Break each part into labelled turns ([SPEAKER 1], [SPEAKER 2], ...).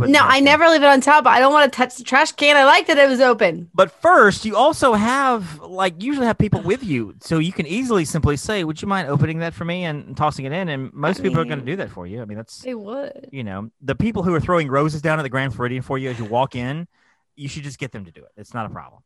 [SPEAKER 1] put
[SPEAKER 2] No, I never leave it on top. I don't want to touch the trash can. I like that it was open.
[SPEAKER 1] But first, you also have like usually have people with you, so you can easily simply say, "Would you mind opening that for me and tossing it in?" And most people are going to do that for you. I mean, that's
[SPEAKER 2] They would.
[SPEAKER 1] you know the people who are throwing roses down at the Grand Floridian for you as you walk in. You should just get them to do it. It's not a problem.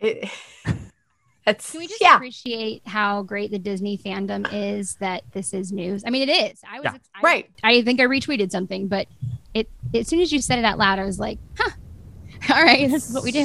[SPEAKER 2] It, that's
[SPEAKER 3] Can we just
[SPEAKER 2] yeah.
[SPEAKER 3] appreciate how great the Disney fandom is that this is news? I mean, it is. I was
[SPEAKER 1] Yeah.
[SPEAKER 3] I-
[SPEAKER 2] Right.
[SPEAKER 3] I think I retweeted something, but it as soon as you said it out loud, I was like, huh. All right, this is what we do.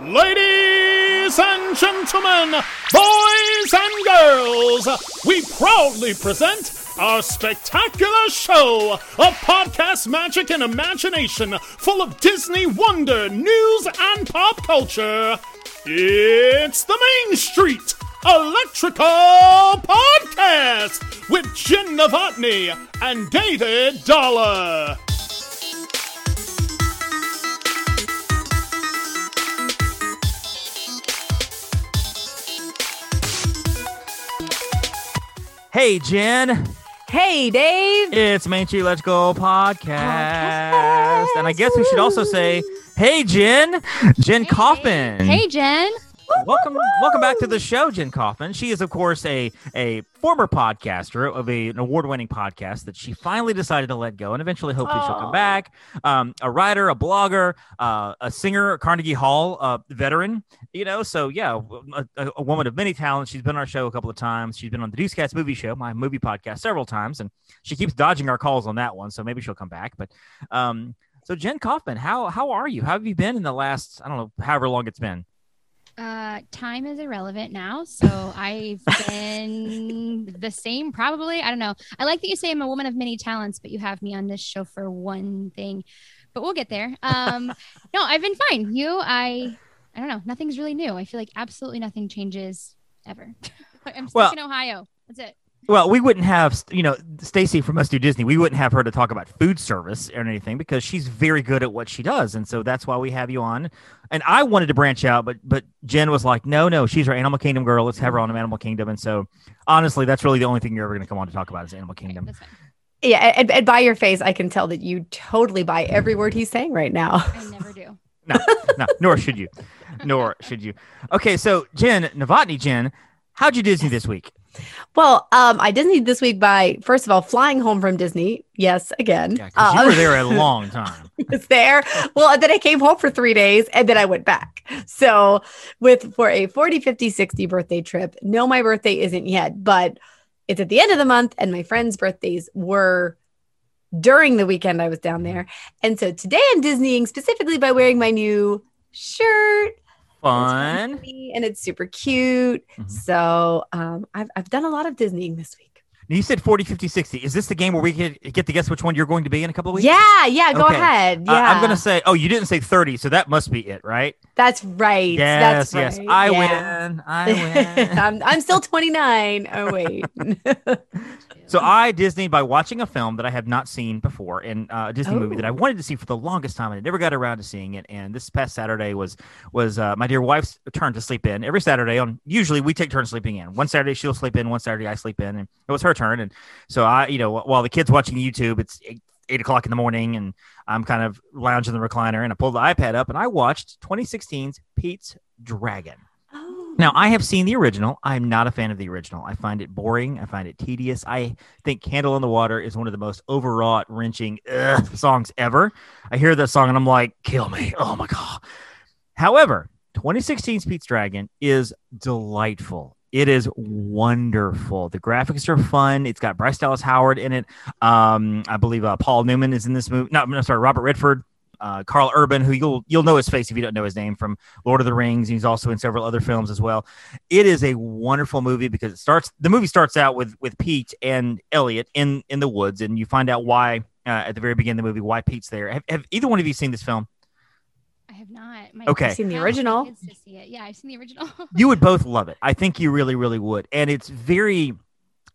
[SPEAKER 4] Ladies and gentlemen, boys and girls, we proudly present our spectacular show of podcast magic and imagination full of Disney wonder, news, and pop culture. It's the Main Street Electrical Podcast with Jen Novotny and David Dollar.
[SPEAKER 1] Hey, Jen,
[SPEAKER 2] Hey, Dave.
[SPEAKER 1] it's Main Street Let's Go podcast, and I guess we should also say, "Hey, Jen, Jen Kaufman."
[SPEAKER 3] Hey, Jen.
[SPEAKER 1] Welcome welcome back to the show jen kaufman. She is of course a a former podcaster of a, an award-winning podcast that she finally decided to let go and eventually hopefully she'll come back. Um, a writer a blogger uh, a singer carnegie hall uh, veteran you know? So yeah a, a- a woman of many talents. She's been on our show a couple of times. She's been on the deuce cats movie show my movie podcast several times and she keeps dodging our calls on that one so maybe she'll come back. But um so jen kaufman how how are you? How have you been in the last i don't know however long it's been
[SPEAKER 3] Uh, time is irrelevant now, so I've been the same. Probably, I don't know. I like that you say I'm a woman of many talents, but you have me on this show for one thing. But we'll get there. Um, no, I've been fine. You, I, I don't know. Nothing's really new. I feel like absolutely nothing changes ever. I'm stuck
[SPEAKER 1] Well-
[SPEAKER 3] in Ohio. That's it.
[SPEAKER 1] Well, we wouldn't have, you know, Stacy from Us Do Disney. We wouldn't have her to talk about food service or anything because she's very good at what she does, and so that's why we have you on. And I wanted to branch out, but but Jen was like, "No, no, she's our Animal Kingdom girl. Let's have her on Animal Kingdom." And so, honestly, that's really the only thing you're ever going to come on to talk about is Animal Kingdom.
[SPEAKER 3] that's.
[SPEAKER 2] Yeah, and, and by your face, I can tell that you totally buy every word he's saying right now.
[SPEAKER 3] I never do.
[SPEAKER 1] No, no, nor should you, nor should you. Okay, so Jen Novotny, Jen, how'd you Disney this week?
[SPEAKER 2] Well, um, I Disney this week by first of all flying home from Disney. Yes, again.
[SPEAKER 1] Yeah, 'cause you were there a long time.
[SPEAKER 2] was there. Well, and then I came home for three days and then I went back. So, with for a 40, 50, 60 birthday trip, no, my birthday isn't yet, but it's at the end of the month and my friends' birthdays were during the weekend I was down there. And so today I'm Disneying specifically by wearing my new shirt.
[SPEAKER 1] Fun.
[SPEAKER 2] And it's super cute.
[SPEAKER 1] Mhm.
[SPEAKER 2] So, um, I've, I've done a lot of Disneying this week.
[SPEAKER 1] You said 40, 50, 60. Is this the game where we get, get to guess which one you're going to be in a couple of weeks?
[SPEAKER 2] Yeah, yeah, go
[SPEAKER 1] Okay.
[SPEAKER 2] ahead. Yeah,
[SPEAKER 1] Uh, I'm going to say, oh, you didn't say 30, so that must be it, right?
[SPEAKER 2] That's right.
[SPEAKER 1] Yes,
[SPEAKER 2] That's
[SPEAKER 1] yes.
[SPEAKER 2] right.
[SPEAKER 1] I
[SPEAKER 2] Yeah.
[SPEAKER 1] win. I win.
[SPEAKER 2] I'm, I'm still 29. Oh, wait.
[SPEAKER 1] so I Disney by watching a film that I have not seen before, and uh, a Disney movie
[SPEAKER 2] Oh.
[SPEAKER 1] that I wanted to see for the longest time, and I never got around to seeing it. And this past Saturday was was uh, my dear wife's turn to sleep in. Every Saturday, on usually we take turns sleeping in. One Saturday she'll sleep in, one Saturday I sleep in, and it was her turn. And so I, you know, while the kids watching YouTube, it's eight, eight o'clock in the morning, and I'm kind of lounging in the recliner, and I pulled the iPad up, and I watched 2016's Pete's Dragon. Now, I have seen the original. I'm not a fan of the original. I find it boring. I find it tedious. I think Candle in the Water is one of the most overwrought, wrenching ugh, songs ever. I hear that song and I'm like, kill me. Oh my God. However, 2016's Pete's Dragon is delightful. It is wonderful. The graphics are fun. It's got Bryce Dallas Howard in it. Um, I believe uh, Paul Newman is in this movie. No, no, sorry, Robert Redford. Uh, Karl Urban, who you'll you'll know his face if you don't know his name from Lord of the Rings. He's also in several other films as well. It is a wonderful movie because it starts. The movie starts out with with Pete and Elliot in in the woods, and you find out why uh, at the very beginning of the movie why Pete's there. Have, have either one of you seen this film?
[SPEAKER 3] I have not. My
[SPEAKER 1] Okay.
[SPEAKER 2] Seen the
[SPEAKER 3] I want my
[SPEAKER 2] original.
[SPEAKER 3] to see it. Yeah, I've seen the original.
[SPEAKER 1] You would both love it. I think you really really would, and it's very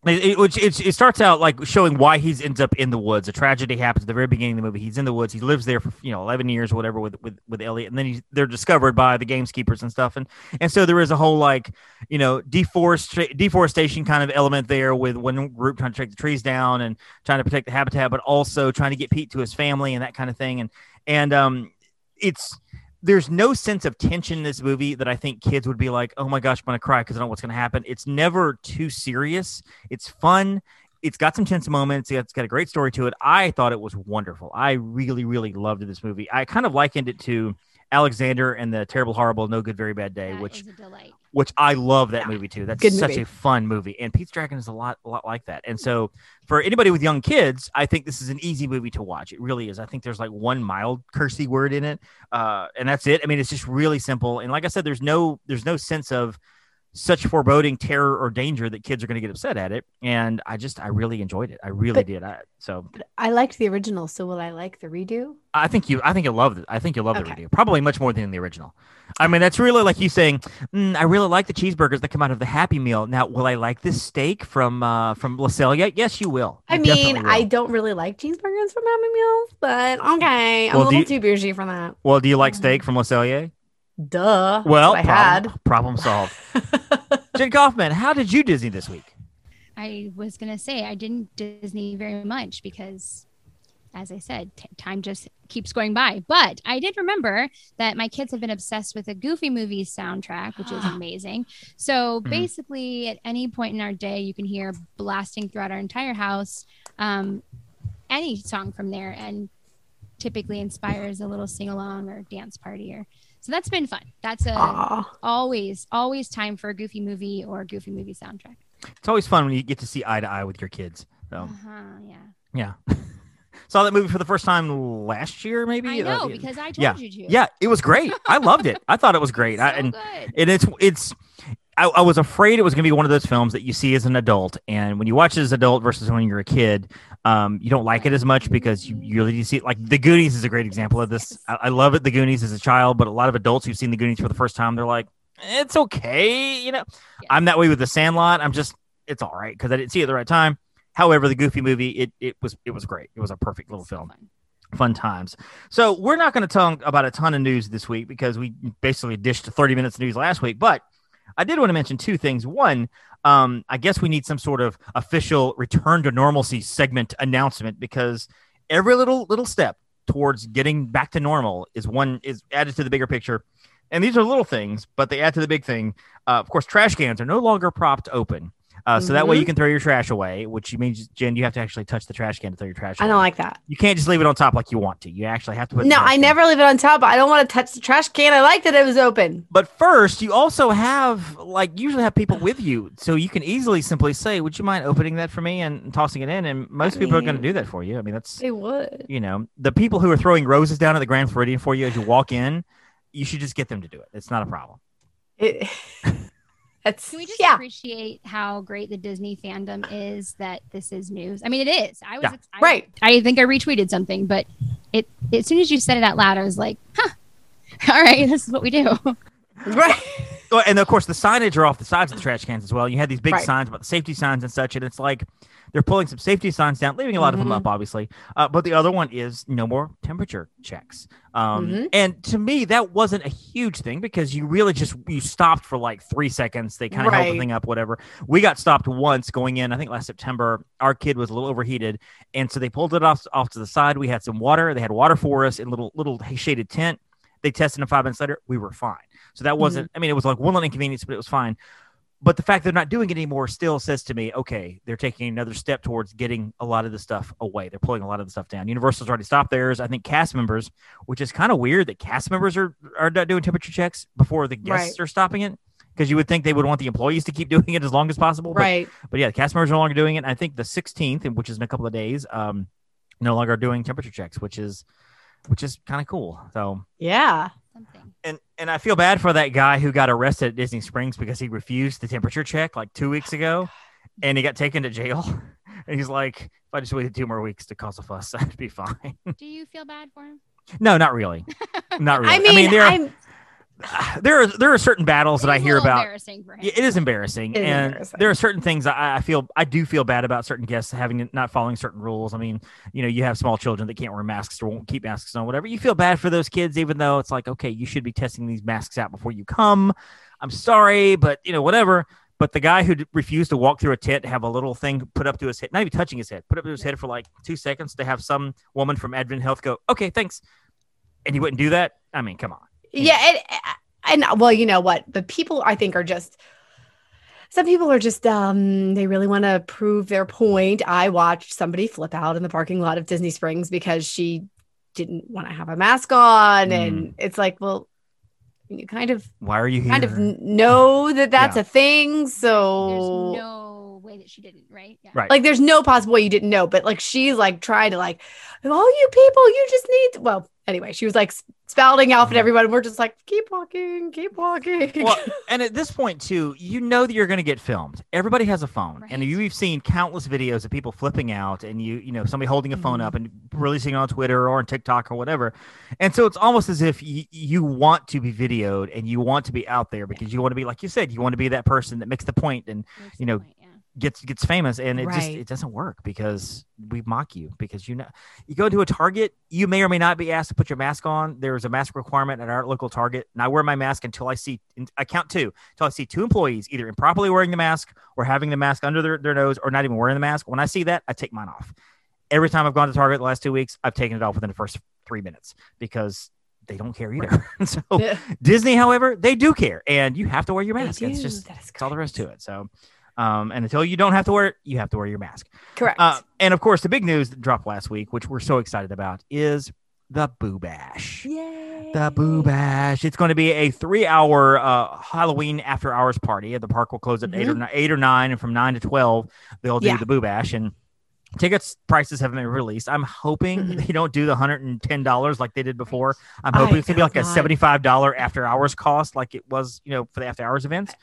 [SPEAKER 1] It, it, it, it starts out like showing why he ends up in the woods. A tragedy happens at the very beginning of the movie. He's in the woods. He lives there for you know eleven years or whatever with with, with Elliot, and then he's, they're discovered by the gameskeepers and stuff. And and so there is a whole like you know deforest deforestation kind of element there with one group trying to take the trees down and trying to protect the habitat, but also trying to get Pete to his family and that kind of thing. And and um, it's there's no sense of tension in this movie that I think kids would be like, oh my gosh, I'm gonna cry because I don't know what's gonna happen. It's never too serious. It's fun. It's got some tense moments. It's got a great story to it. I thought it was wonderful. I really, really loved this movie. I kind of likened it to Alexander and the Terrible, Horrible, No Good, Very Bad Day,
[SPEAKER 3] That
[SPEAKER 1] which
[SPEAKER 3] is a delight.
[SPEAKER 1] Which I love that
[SPEAKER 2] Yeah.
[SPEAKER 1] movie too. That's
[SPEAKER 2] Good
[SPEAKER 1] such
[SPEAKER 2] movie.
[SPEAKER 1] a fun movie, and Pete's Dragon is a lot, a lot like that. And so, for anybody with young kids, I think this is an easy movie to watch. It really is. I think there's like one mild cursey word in it, uh, and that's it. I mean, it's just really simple. And like I said, there's no, there's no sense of such foreboding terror or danger that kids are going to get upset at it. And I just, I really enjoyed it. I really
[SPEAKER 2] But-
[SPEAKER 1] did. I, so
[SPEAKER 2] I liked the original, so will I like the redo?
[SPEAKER 1] I think you, I think you'll love it. I think you'll love the redo. Probably much more than the original. I mean, that's really like you saying, "Mm, I really like the cheeseburgers that come out of the Happy Meal. Now, will I like this steak from uh, from Le Cellier? Yes, you will.
[SPEAKER 2] I mean,
[SPEAKER 1] will.
[SPEAKER 2] I don't really like cheeseburgers from Happy Meals, but okay, I'm
[SPEAKER 1] Well,
[SPEAKER 2] a little
[SPEAKER 1] you-
[SPEAKER 2] too bougie for that.
[SPEAKER 1] Well, do you like steak from Le Cellier?
[SPEAKER 2] Duh.
[SPEAKER 1] Well,
[SPEAKER 2] I
[SPEAKER 1] problem, problem solved. Jen Kaufman, how did you Disney this week?
[SPEAKER 3] I was gonna say I didn't Disney very much because, as I said, t- time just keeps going by. But I did remember that my kids have been obsessed with the Goofy movie soundtrack, which is amazing. So
[SPEAKER 1] Mhm.
[SPEAKER 3] basically, at any point in our day, you can hear blasting throughout our entire house um, any song from there, and typically inspires a little sing along or dance party or. So that's been fun. That's a
[SPEAKER 2] Aw.
[SPEAKER 3] always always time for a Goofy movie or Goofy movie soundtrack.
[SPEAKER 1] It's always fun when you get to see eye to eye with your kids. So,
[SPEAKER 3] Uh-huh, yeah.
[SPEAKER 1] yeah. Saw that movie for the first time last year, maybe.
[SPEAKER 3] I know
[SPEAKER 1] Uh,
[SPEAKER 3] because I told
[SPEAKER 1] yeah.
[SPEAKER 3] you to.
[SPEAKER 1] yeah, it was great. I loved it. I thought it was great.
[SPEAKER 3] so
[SPEAKER 1] I, and
[SPEAKER 3] good.
[SPEAKER 1] and it's it's I, I was afraid it was going to be one of those films that you see as an adult and when you watch it as an adult versus when you're a kid um, you don't like it as much because you, you really see it. Like the goonies is a great example of this. I, I love it the goonies as a child but a lot of adults who've seen the goonies for the first time they're like it's okay you know? I'm that way with the sandlot. I'm just it's all right because i didn't see it at the right time. However the goofy movie it, it was it was great. It was a perfect little film.
[SPEAKER 3] fun.
[SPEAKER 1] fun times. So we're not going to talk about a ton of news this week because we basically dished 30 minutes of news last week. But I did want to mention two things. One, um, I guess we need some sort of official return to normalcy segment announcement because every little little step towards getting back to normal is one is added to the bigger picture. And these are little things, but they add to the big thing. Uh, of course, trash cans are no longer propped open. Uh, so that way you can throw your trash away, which means, Jen, you have to actually touch the trash can to throw your trash
[SPEAKER 2] I
[SPEAKER 1] away.
[SPEAKER 2] don't like that.
[SPEAKER 1] You can't just leave it on top like you want to. You actually have to put. it
[SPEAKER 2] No, I
[SPEAKER 1] can.
[SPEAKER 2] never leave it on top. I don't want to touch the trash can. I like that it was open.
[SPEAKER 1] But first, you also have like usually have people with you, so you can easily simply say, "Would you mind opening that for me and tossing it in?" And most
[SPEAKER 2] I
[SPEAKER 1] people are going to do that for you. I mean, that's
[SPEAKER 2] They would.
[SPEAKER 1] you know the people who are throwing roses down at the Grand Floridian for you as you walk in. You should just get them to do it. It's not a problem.
[SPEAKER 2] It, that's
[SPEAKER 3] Can we just
[SPEAKER 2] yeah.
[SPEAKER 3] appreciate how great the Disney fandom is that this is news? I mean, it is. I was
[SPEAKER 1] Yeah.
[SPEAKER 3] I-
[SPEAKER 2] Right.
[SPEAKER 3] I think I retweeted something, but it as soon as you said it out loud, I was like, huh. All right, this is what we do.
[SPEAKER 2] Right.
[SPEAKER 1] And of course, the signage are off the sides of the trash cans as well. You had these big
[SPEAKER 2] Right.
[SPEAKER 1] signs about the safety signs and such, and it's like they're pulling some safety signs down, leaving a lot of them up, obviously. Uh, but the other one is no more temperature checks. Um,
[SPEAKER 2] Mhm.
[SPEAKER 1] And to me, that wasn't a huge thing because you really just you stopped for like three seconds. They kind of held the thing up, whatever. We got stopped once going in. I think last September, our kid was a little overheated, and so they pulled it off off to the side. We had some water. They had water for us in little little shaded tent. They tested, and five minutes later, we were fine. So that wasn't. I mean, it was like one little inconvenience, but it was fine. But the fact they're not doing it anymore still says to me, okay, they're taking another step towards getting a lot of the stuff away. They're pulling a lot of the stuff down. Universal's already stopped theirs. I think cast members, which is kind of weird that cast members are are not doing temperature checks before the guests are stopping it. Because you would think they would want the employees to keep doing it as long as possible. But
[SPEAKER 2] Right.
[SPEAKER 1] but yeah, the cast members are no longer doing it. I think the 16th, which is in a couple of days, um, no longer doing temperature checks, which is which is kind of cool. So
[SPEAKER 2] Yeah.
[SPEAKER 3] Something.
[SPEAKER 1] and and I feel bad for that guy who got arrested at Disney Springs because he refused the temperature check like two oh weeks ago, and he got taken to jail. And he's like, if I just waited two more weeks to cause a fuss, I'd be fine.
[SPEAKER 3] Do you feel bad for him?
[SPEAKER 1] no, not really, not really.
[SPEAKER 2] I mean,
[SPEAKER 1] there,
[SPEAKER 2] I'm
[SPEAKER 1] there are there are certain battles that I hear about.
[SPEAKER 3] Embarrassing for him.
[SPEAKER 1] Yeah, It is embarrassing,
[SPEAKER 2] It is
[SPEAKER 1] and
[SPEAKER 2] embarrassing.
[SPEAKER 1] there are certain things I, I feel I do feel bad about certain guests having not following certain rules. I mean, you know, you have small children that can't wear masks or won't keep masks on, whatever. You feel bad for those kids, even though it's like, okay, you should be testing these masks out before you come. I'm sorry, but you know, whatever. But the guy who d- refused to walk through a tent, have a little thing put up to his head, not even touching his head, put up to his head for like two seconds to have some woman from Advent Health go, okay, thanks, and he wouldn't do that. I mean, come on.
[SPEAKER 2] Yeah, and, and well, you know what? But people, I think, are just some people are just um they really want to prove their point. I watched somebody flip out in the parking lot of Disney Springs because she didn't want to have a mask on,
[SPEAKER 1] Mm.
[SPEAKER 2] and it's like, well, you kind of
[SPEAKER 1] Why are you here?
[SPEAKER 2] kind of know that that's
[SPEAKER 1] Yeah.
[SPEAKER 2] a thing, so There's
[SPEAKER 3] no way that she didn't, right? Yeah.
[SPEAKER 1] Right.
[SPEAKER 2] like there's no possible way you didn't know but like she's like trying to like all you people you just need well anyway she was like spouting out
[SPEAKER 1] Mm-hmm.
[SPEAKER 2] at everyone we're just like keep walking keep walking
[SPEAKER 1] well, and at this point too, you know that you're going to get filmed. Everybody has a phone, and
[SPEAKER 3] Right.
[SPEAKER 1] you've seen countless videos of people flipping out, and you, you know, somebody holding a phone
[SPEAKER 2] Mhm.
[SPEAKER 1] up and releasing it on Twitter or on TikTok or whatever. And so it's almost as if y- you want to be videoed and you want to be out there because you want to be, like you said, you want to be that person that makes the point and
[SPEAKER 3] Makes
[SPEAKER 1] you know,
[SPEAKER 3] point, yeah.
[SPEAKER 1] Gets gets famous. And it just it doesn't work because we mock you because you know you go to a Target, you may or may not be asked to put your mask on. There's a mask requirement at our local Target, and I wear my mask until I see I count two until I see two employees either improperly wearing the mask or having the mask under their, their nose or not even wearing the mask. When I see that, I take mine off. Every time I've gone to Target the last two weeks, I've taken it off within the first three minutes because they don't care either. so
[SPEAKER 2] Yeah,
[SPEAKER 1] Disney, however, they do care, and you have to wear your mask. It's just that's all there is to it. So, um, and until you don't have to wear it, you have to wear your mask.
[SPEAKER 2] correct
[SPEAKER 1] Uh, and of course, the big news that dropped last week, which we're so excited about, is the Boo Bash.
[SPEAKER 2] Yay.
[SPEAKER 1] The Boo Bash. It's going to be a three-hour uh, Halloween after-hours party. The park will close at eight or nine, eight or nine, and from nine to twelve, they'll do
[SPEAKER 2] Yeah.
[SPEAKER 1] the Boo Bash. And tickets prices haven't been released. I'm hoping
[SPEAKER 2] Mhm.
[SPEAKER 1] they don't do the hundred and ten dollars like they did before. I'm
[SPEAKER 2] I
[SPEAKER 1] hoping it's gonna be like a seventy-five dollar after-hours cost, like it was, you know, for the after-hours events.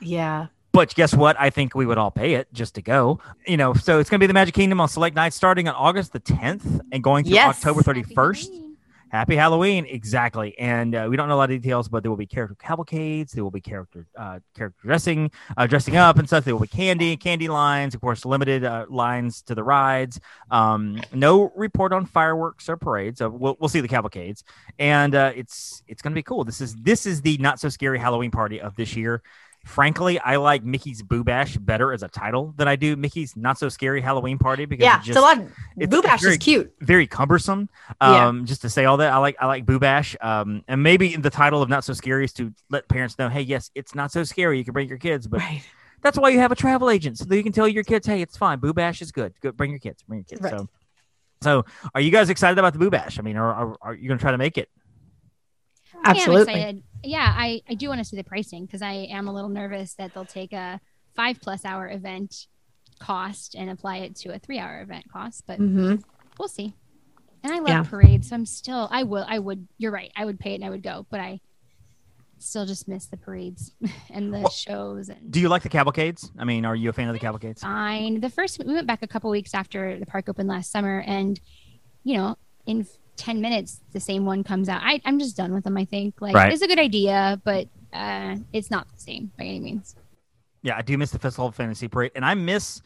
[SPEAKER 2] yeah
[SPEAKER 1] But guess what? I think we would all pay it just to go. You know, so it's going to be the Magic Kingdom on select nights starting on August the 10th and going through
[SPEAKER 2] Yes.
[SPEAKER 1] October
[SPEAKER 3] Happy
[SPEAKER 1] 31st.
[SPEAKER 3] Halloween.
[SPEAKER 1] Happy Halloween, exactly. And uh, we don't know a lot of details, but there will be character cavalcades. There will be character uh, character dressing, uh, dressing up and stuff. There will be candy, candy lines, of course, limited uh, lines to the rides. Um, no report on fireworks or parades. So we'll, we'll see the cavalcades, and uh, it's it's going to be cool. This is this is the not so scary Halloween party of this year. Frankly, I like Mickey's Boo Bash better as a title than I do Mickey's Not So Scary Halloween Party because
[SPEAKER 2] yeah
[SPEAKER 1] it
[SPEAKER 2] it's a lot
[SPEAKER 1] it's-
[SPEAKER 2] boo bash
[SPEAKER 1] very-
[SPEAKER 2] is cute
[SPEAKER 1] very cumbersome.
[SPEAKER 2] Yeah.
[SPEAKER 1] Um, just to say all that, I like I like Boo Bash. Um, and maybe the title of Not So Scary is to let parents know, hey, yes, it's not so scary. You can bring your kids, but
[SPEAKER 2] right
[SPEAKER 1] that's why you have a travel agent so that you can tell your kids, hey, it's fine. Boo Bash is good. Good, bring your kids. Bring your kids.
[SPEAKER 2] Right.
[SPEAKER 1] So, so are you guys excited about the Boo Bash? I mean, are are, are you going to try to make it?
[SPEAKER 3] I am
[SPEAKER 2] absolutely
[SPEAKER 3] excited. Yeah, I, I do want to see the pricing because I am a little nervous that they'll take a five plus hour event cost and apply it to a three hour event cost, but
[SPEAKER 2] mm-hmm.
[SPEAKER 3] we'll see. And I love
[SPEAKER 2] Yeah.
[SPEAKER 3] parades, so I'm still I will I would you're right, I would pay it and I would go, but I still just miss the parades and the
[SPEAKER 1] Well,
[SPEAKER 3] shows and
[SPEAKER 1] Do you like the cavalcades? I mean, are you a fan of the cavalcades?
[SPEAKER 3] fine. The first we went back a couple weeks after the park opened last summer, and you know, in ten minutes the same one comes out. I, I'm just done with them. I think like
[SPEAKER 1] Right.
[SPEAKER 3] it's a good idea, but uh, it's not the same by any means.
[SPEAKER 1] Yeah, I do miss the Festival of Fantasy Parade, and I miss.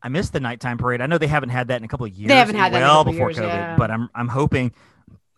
[SPEAKER 1] I miss the nighttime parade. I know they haven't had that in a couple of years.
[SPEAKER 2] They haven't had that
[SPEAKER 1] well
[SPEAKER 2] couple
[SPEAKER 1] before
[SPEAKER 2] years,
[SPEAKER 1] COVID,
[SPEAKER 2] yeah.
[SPEAKER 1] but I'm I'm hoping,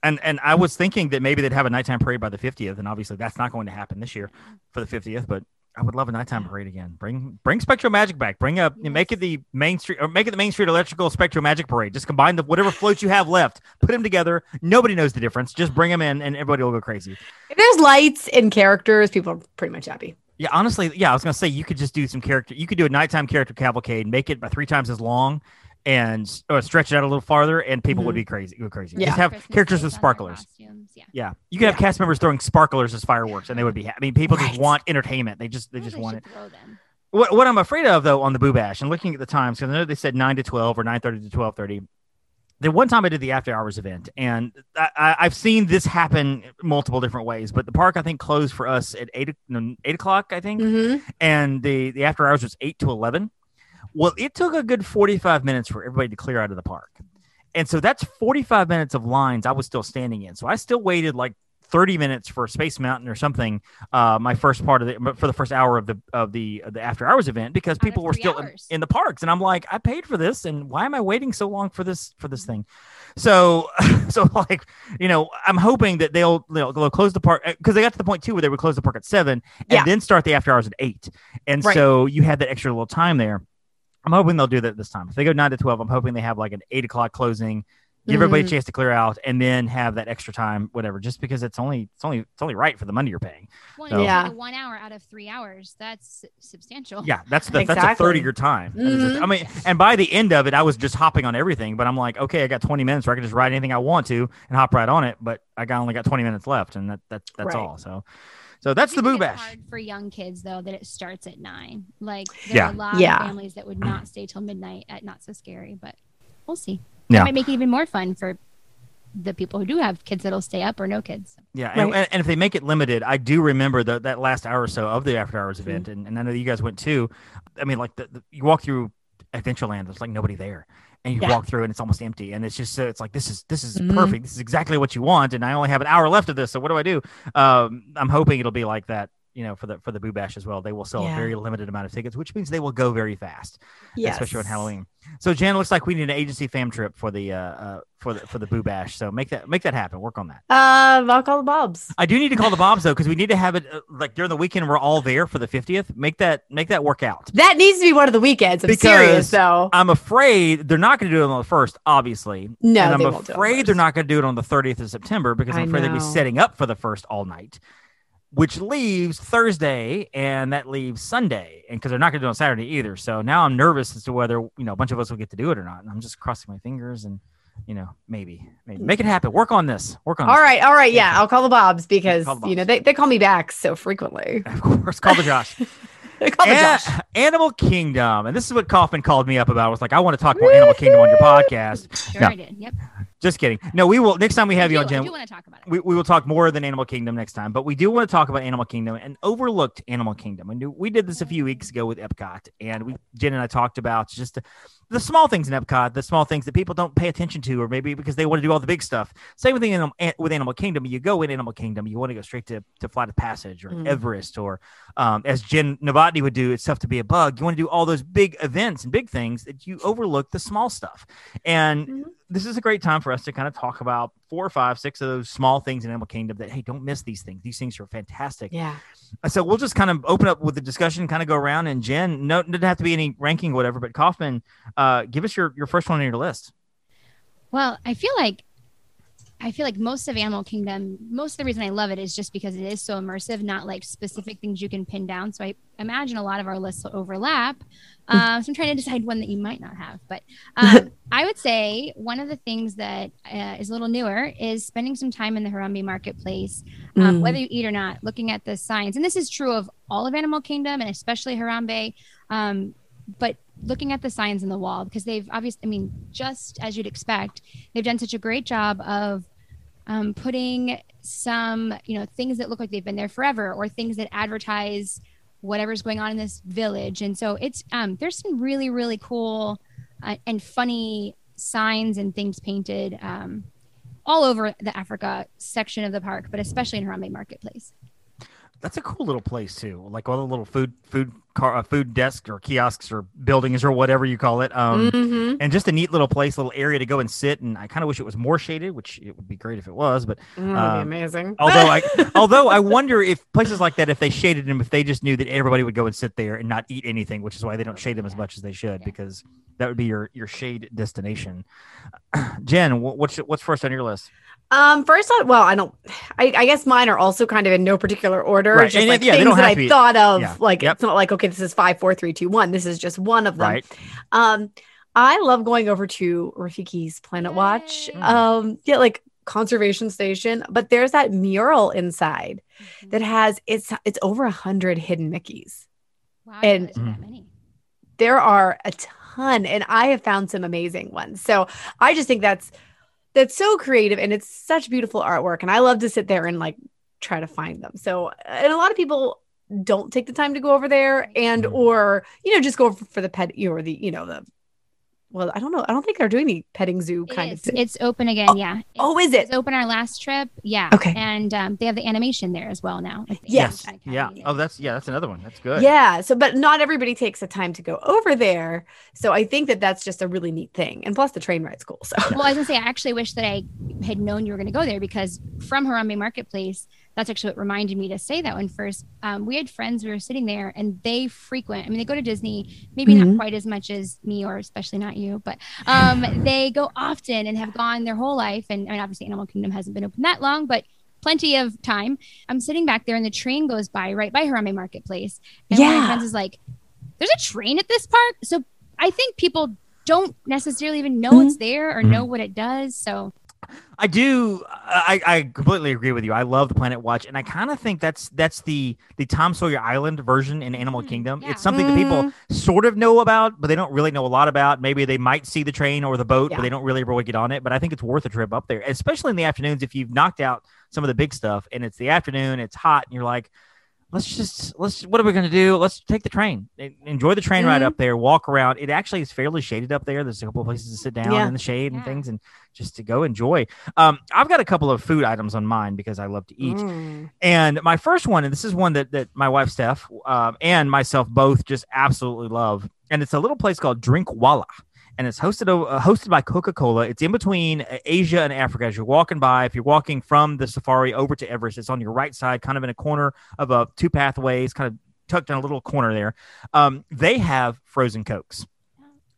[SPEAKER 1] and and I was thinking that maybe they'd have a nighttime parade by the 50th, and obviously that's not going to happen this year for the 50th. But I would love a nighttime parade again. Bring bring SpectroMagic back. Bring up make it the Main Street or make it the Main Street Electrical SpectroMagic Parade. Just combine the whatever floats you have left, put them together. Nobody knows the difference. Just bring them in, and everybody will go crazy.
[SPEAKER 2] if there's lights and characters people are pretty much happy
[SPEAKER 1] Yeah, honestly, yeah, I was gonna say you could just do some character. You could do a nighttime character cavalcade, make it by three times as long, and or stretch it out a little farther, and people would be crazy. Go crazy.
[SPEAKER 2] Yeah.
[SPEAKER 1] Just have
[SPEAKER 3] Christmas
[SPEAKER 1] characters with sparklers.
[SPEAKER 3] costumes, Yeah.
[SPEAKER 1] Yeah, you could have cast members throwing sparklers as fireworks, and they would be. Ha- I mean, people
[SPEAKER 2] Right.
[SPEAKER 1] just want entertainment. They just they
[SPEAKER 3] Well,
[SPEAKER 1] just want it.
[SPEAKER 3] throw them.
[SPEAKER 1] What what I'm afraid of though on the Boo Bash and looking at the times because I know they said nine to twelve or nine thirty to twelve thirty. The one time I did the after hours event, and I, I, I've seen this happen multiple different ways. But the park I think closed for us at eight o- no, eight o'clock. I think
[SPEAKER 2] hmm
[SPEAKER 1] and the the after hours was 8 to 11 well it took a good 45 minutes for everybody to clear out of the park and so that's 45 minutes of lines i was still standing in so i still waited like 30 minutes for Space Mountain or something. Uh, my first part of the for the first hour of the of the of the after hours event because
[SPEAKER 3] Out
[SPEAKER 1] people were still in, in the parks, and I'm like, I paid for this, and why am I waiting so long for this for this thing? So, so like, you know, I'm hoping that they'll they'll, they'll close the park because they got to the point too where they would close the park at seven and
[SPEAKER 2] Yeah.
[SPEAKER 1] then start the after hours at eight, and
[SPEAKER 2] Right.
[SPEAKER 1] so you had that extra little time there. I'm hoping they'll do that this time. If they go nine to twelve, I'm hoping they have like an eight o'clock closing, give everybody a
[SPEAKER 2] Mhm.
[SPEAKER 1] chance to clear out, and then have that extra time, whatever. Just because it's only it's only it's only right for the money you're paying.
[SPEAKER 3] Well,
[SPEAKER 1] So-
[SPEAKER 2] Yeah.
[SPEAKER 3] yeah. one hour out of three hours. That's substantial.
[SPEAKER 1] Yeah, that's the, that's a third of your time. That is just-
[SPEAKER 2] Mhm.
[SPEAKER 1] I mean, and by the end of it, I was just hopping on everything. But I'm like, okay, I got 20 minutes where I can just write anything I want to and hop right on it. But I got only got 20 minutes left, and that, that that's
[SPEAKER 2] Right.
[SPEAKER 1] all. So, so that's
[SPEAKER 3] I
[SPEAKER 1] the
[SPEAKER 3] think
[SPEAKER 1] boo bash.
[SPEAKER 3] hard for young kids though that it starts at nine. Like there
[SPEAKER 1] Yeah.
[SPEAKER 3] are a lot
[SPEAKER 2] Yeah.
[SPEAKER 3] of families that would not stay till midnight at Not So Scary, but we'll see.
[SPEAKER 1] Yeah.
[SPEAKER 3] It might make it even more fun for the people who do have kids that'll stay up or no kids.
[SPEAKER 1] Yeah, and,
[SPEAKER 2] Right.
[SPEAKER 1] and, and if they make it limited, I do remember the, that last hour or so of the after hours
[SPEAKER 2] Mm-hmm.
[SPEAKER 1] event, and, and I know you guys went too. I mean, like the, the, you walk through Adventureland, there's like nobody there, and you
[SPEAKER 2] Yeah.
[SPEAKER 1] walk through and it's almost empty, and it's just so it's like this is this is
[SPEAKER 2] Mhm.
[SPEAKER 1] perfect. This is exactly what you want, and I only have an hour left of this, so what do I do? Um, I'm hoping it'll be like that. You know, for the for the Boo Bash as well, they will sell a very limited amount of tickets, which means they will go very fast,
[SPEAKER 2] Yes.
[SPEAKER 1] especially on Halloween. So, Jan, looks like we need an agency fam trip for the uh, uh for the for the Boo Bash. So make that make that happen. Work on that.
[SPEAKER 2] Uh, I'll call the Bobs.
[SPEAKER 1] I do need to call the Bobs though, because we need to have it uh, like during the weekend. We're all there for the fiftieth. Make that make that work out.
[SPEAKER 2] That needs to be one of the weekends. I'm
[SPEAKER 1] Because-
[SPEAKER 2] serious though.
[SPEAKER 1] I'm afraid they're not going to do it on the first, obviously.
[SPEAKER 2] No,
[SPEAKER 1] and I'm
[SPEAKER 2] they won't do it
[SPEAKER 1] afraid they're not going to do it on the thirtieth of September because I'm
[SPEAKER 2] I
[SPEAKER 1] afraid they'd be setting up for the first all night, which leaves Thursday and that leaves Sunday, and because they're not going to do it on Saturday either. So now I'm nervous as to whether you know a bunch of us will get to do it or not, and I'm just crossing my fingers and you know maybe maybe make it mm-hmm. happen. Work on this. Work on.
[SPEAKER 2] All
[SPEAKER 1] this.
[SPEAKER 2] right, all right, yeah, I'll call the Bobs because
[SPEAKER 1] Call the
[SPEAKER 2] you know they, they call me back so frequently.
[SPEAKER 1] Of course, call the Josh.
[SPEAKER 2] They call the
[SPEAKER 1] An-
[SPEAKER 2] Josh.
[SPEAKER 1] Animal Kingdom, and this is what Kaufman called me up about. I was like, I want to talk more Animal Kingdom on your podcast.
[SPEAKER 3] Sure
[SPEAKER 1] Yeah.
[SPEAKER 3] I did. Yep.
[SPEAKER 1] Just kidding. No, we will next time we have you
[SPEAKER 3] do,
[SPEAKER 1] on,
[SPEAKER 3] I
[SPEAKER 1] Jen.
[SPEAKER 3] want to talk about it.
[SPEAKER 1] We, we will talk more than Animal Kingdom next time, but we do want to talk about Animal Kingdom and overlooked Animal Kingdom. And we did this a few weeks ago with Epcot, and we Jen and I talked about just the, the small things in Epcot, the small things that people don't pay attention to, or maybe because they want to do all the big stuff. Same thing in, Anim- with Animal Kingdom. You go in Animal Kingdom, you want to go straight to, to Flight of Passage or
[SPEAKER 2] Mm.
[SPEAKER 1] Everest, or um, as Jen Novotny would do, it's tough to be a bug. You want to do all those big events and big things that you overlook the small stuff. And
[SPEAKER 2] Mhm.
[SPEAKER 1] This is a great time for us to kind of talk about four or five, six of those small things in Animal Kingdom that, hey, don't miss these things. These things are fantastic.
[SPEAKER 2] Yeah.
[SPEAKER 1] So we'll just kind of open up with the discussion, kind of go around. And Jen, no, doesn't have to be any ranking, whatever, but Kaufman, uh, give us your, your first one on your list.
[SPEAKER 3] Well, I feel like I feel like most of Animal Kingdom, most of the reason I love it is just because it is so immersive, not like specific things you can pin down. So I imagine a lot of our lists will overlap. Um, so I'm trying to decide one that you might not have. But um, I would say one of the things that uh, is a little newer is spending some time in the Harambe Marketplace, um,
[SPEAKER 2] Mm.
[SPEAKER 3] whether you eat or not, looking at the signs. And this is true of all of Animal Kingdom and especially Harambe. Um, but looking at the signs in the wall because they've obviously, I mean, just as you'd expect, they've done such a great job of um, putting some, you know, things that look like they've been there forever or things that advertise whatever's going on in this village. And so it's, um, there's some really, really cool uh, and funny signs and things painted um, all over the Africa section of the park, but especially in Harambe Marketplace.
[SPEAKER 1] That's a cool little place too, like all the little food, food car, uh, food desks or kiosks or buildings or whatever you call it. Um,
[SPEAKER 2] Mhm.
[SPEAKER 1] and just a neat little place, little area to go and sit. And I kind of wish it was more shaded, which it would be great if it was. But
[SPEAKER 2] Mm, that'd
[SPEAKER 1] um,
[SPEAKER 2] be amazing.
[SPEAKER 1] although I, although I wonder if places like that, if they shaded them, if they just knew that everybody would go and sit there and not eat anything, which is why they don't shade them as much as they should,
[SPEAKER 3] Yeah.
[SPEAKER 1] because that would be your your shade destination. Jen, what's what's first on your list?
[SPEAKER 2] Um, first, I, well, I don't. I, I guess mine are also kind of in no particular order.
[SPEAKER 1] Right,
[SPEAKER 2] Just
[SPEAKER 1] and
[SPEAKER 2] like
[SPEAKER 1] yeah,
[SPEAKER 2] things that I
[SPEAKER 1] be-
[SPEAKER 2] thought of.
[SPEAKER 1] yeah,
[SPEAKER 2] Like
[SPEAKER 1] yep.
[SPEAKER 2] it's not like okay, this is five, four, three, two, one. This is just one of them.
[SPEAKER 1] Right.
[SPEAKER 2] Um, I love going over to Rafiki's Planet Watch.
[SPEAKER 3] Yay.
[SPEAKER 2] Um, yeah, like conservation station, but there's that mural inside
[SPEAKER 3] Mm-hmm.
[SPEAKER 2] that has it's it's over a hundred hidden Mickeys.
[SPEAKER 3] Wow,
[SPEAKER 2] and-
[SPEAKER 3] there's many.
[SPEAKER 2] There are a ton, and I have found some amazing ones. So I just think that's that's so creative and it's such beautiful artwork. And I love to sit there and like try to find them. So and a lot of people don't take the time to go over there and
[SPEAKER 1] Mhm.
[SPEAKER 2] or you know just go for, for the pet or the you know the well, I don't know. I don't think they're doing the petting zoo kind
[SPEAKER 3] is.
[SPEAKER 2] of thing.
[SPEAKER 3] It's open again. Yeah.
[SPEAKER 2] oh, is it?
[SPEAKER 3] It's open our last trip. Yeah.
[SPEAKER 2] Okay.
[SPEAKER 3] And um, they have the animation there as well now.
[SPEAKER 2] Yes.
[SPEAKER 1] Yeah.
[SPEAKER 3] Academy.
[SPEAKER 1] Oh, that's yeah. That's another one. That's good.
[SPEAKER 2] Yeah. So, but not everybody takes the time to go over there. So I think that that's just a really neat thing. And plus, the train ride's cool. So
[SPEAKER 3] well, I was gonna say, I actually wish that I had known you were gonna go there because from Harambe Marketplace, that's actually what reminded me to say that one first. Um, we had friends we were sitting there, and they frequent. I mean, they go to Disney, maybe
[SPEAKER 2] Mhm.
[SPEAKER 3] not quite as much as me, or especially not you, but um, they go often and have gone their whole life. And I mean, obviously, Animal Kingdom hasn't been open that long, but plenty of time. I'm sitting back there, and the train goes by right by Harambe Marketplace, and one of my friends is like, "There's a train at this park," so I think people don't necessarily even know
[SPEAKER 2] Mhm.
[SPEAKER 3] it's there or
[SPEAKER 1] Mhm.
[SPEAKER 3] know what it does. So
[SPEAKER 1] I do. I, I completely agree with you. I love the Planet Watch, and I kind of think that's that's the the Tom Sawyer Island version in Animal
[SPEAKER 3] Mm,
[SPEAKER 1] Kingdom.
[SPEAKER 3] yeah.
[SPEAKER 1] It's something that people sort of know about, but they don't really know a lot about. Maybe they might see the train or the boat,
[SPEAKER 2] Yeah.
[SPEAKER 1] but they don't really ever get on it. But I think it's worth a trip up there, especially in the afternoons if you've knocked out some of the big stuff and it's the afternoon, it's hot, and you're like. Let's just let's. What are we going to do? Let's take the train. Enjoy the train ride
[SPEAKER 2] Mhm.
[SPEAKER 1] up there. Walk around. It actually is fairly shaded up there. There's a couple of places to sit down
[SPEAKER 2] Yeah.
[SPEAKER 1] in the shade and things, and just to go enjoy. Um, I've got a couple of food items on mine because I love to eat.
[SPEAKER 2] Mm.
[SPEAKER 1] And my first one, and this is one that that my wife Steph um, and myself both just absolutely love, and it's a little place called Drinkwallah, and it's hosted uh, hosted by Coca Cola. It's in between uh, Asia and Africa. As you're walking by, if you're walking from the safari over to Everest, it's on your right side, kind of in a corner of a two pathways, kind of tucked in a little corner there. Um, they have frozen cokes.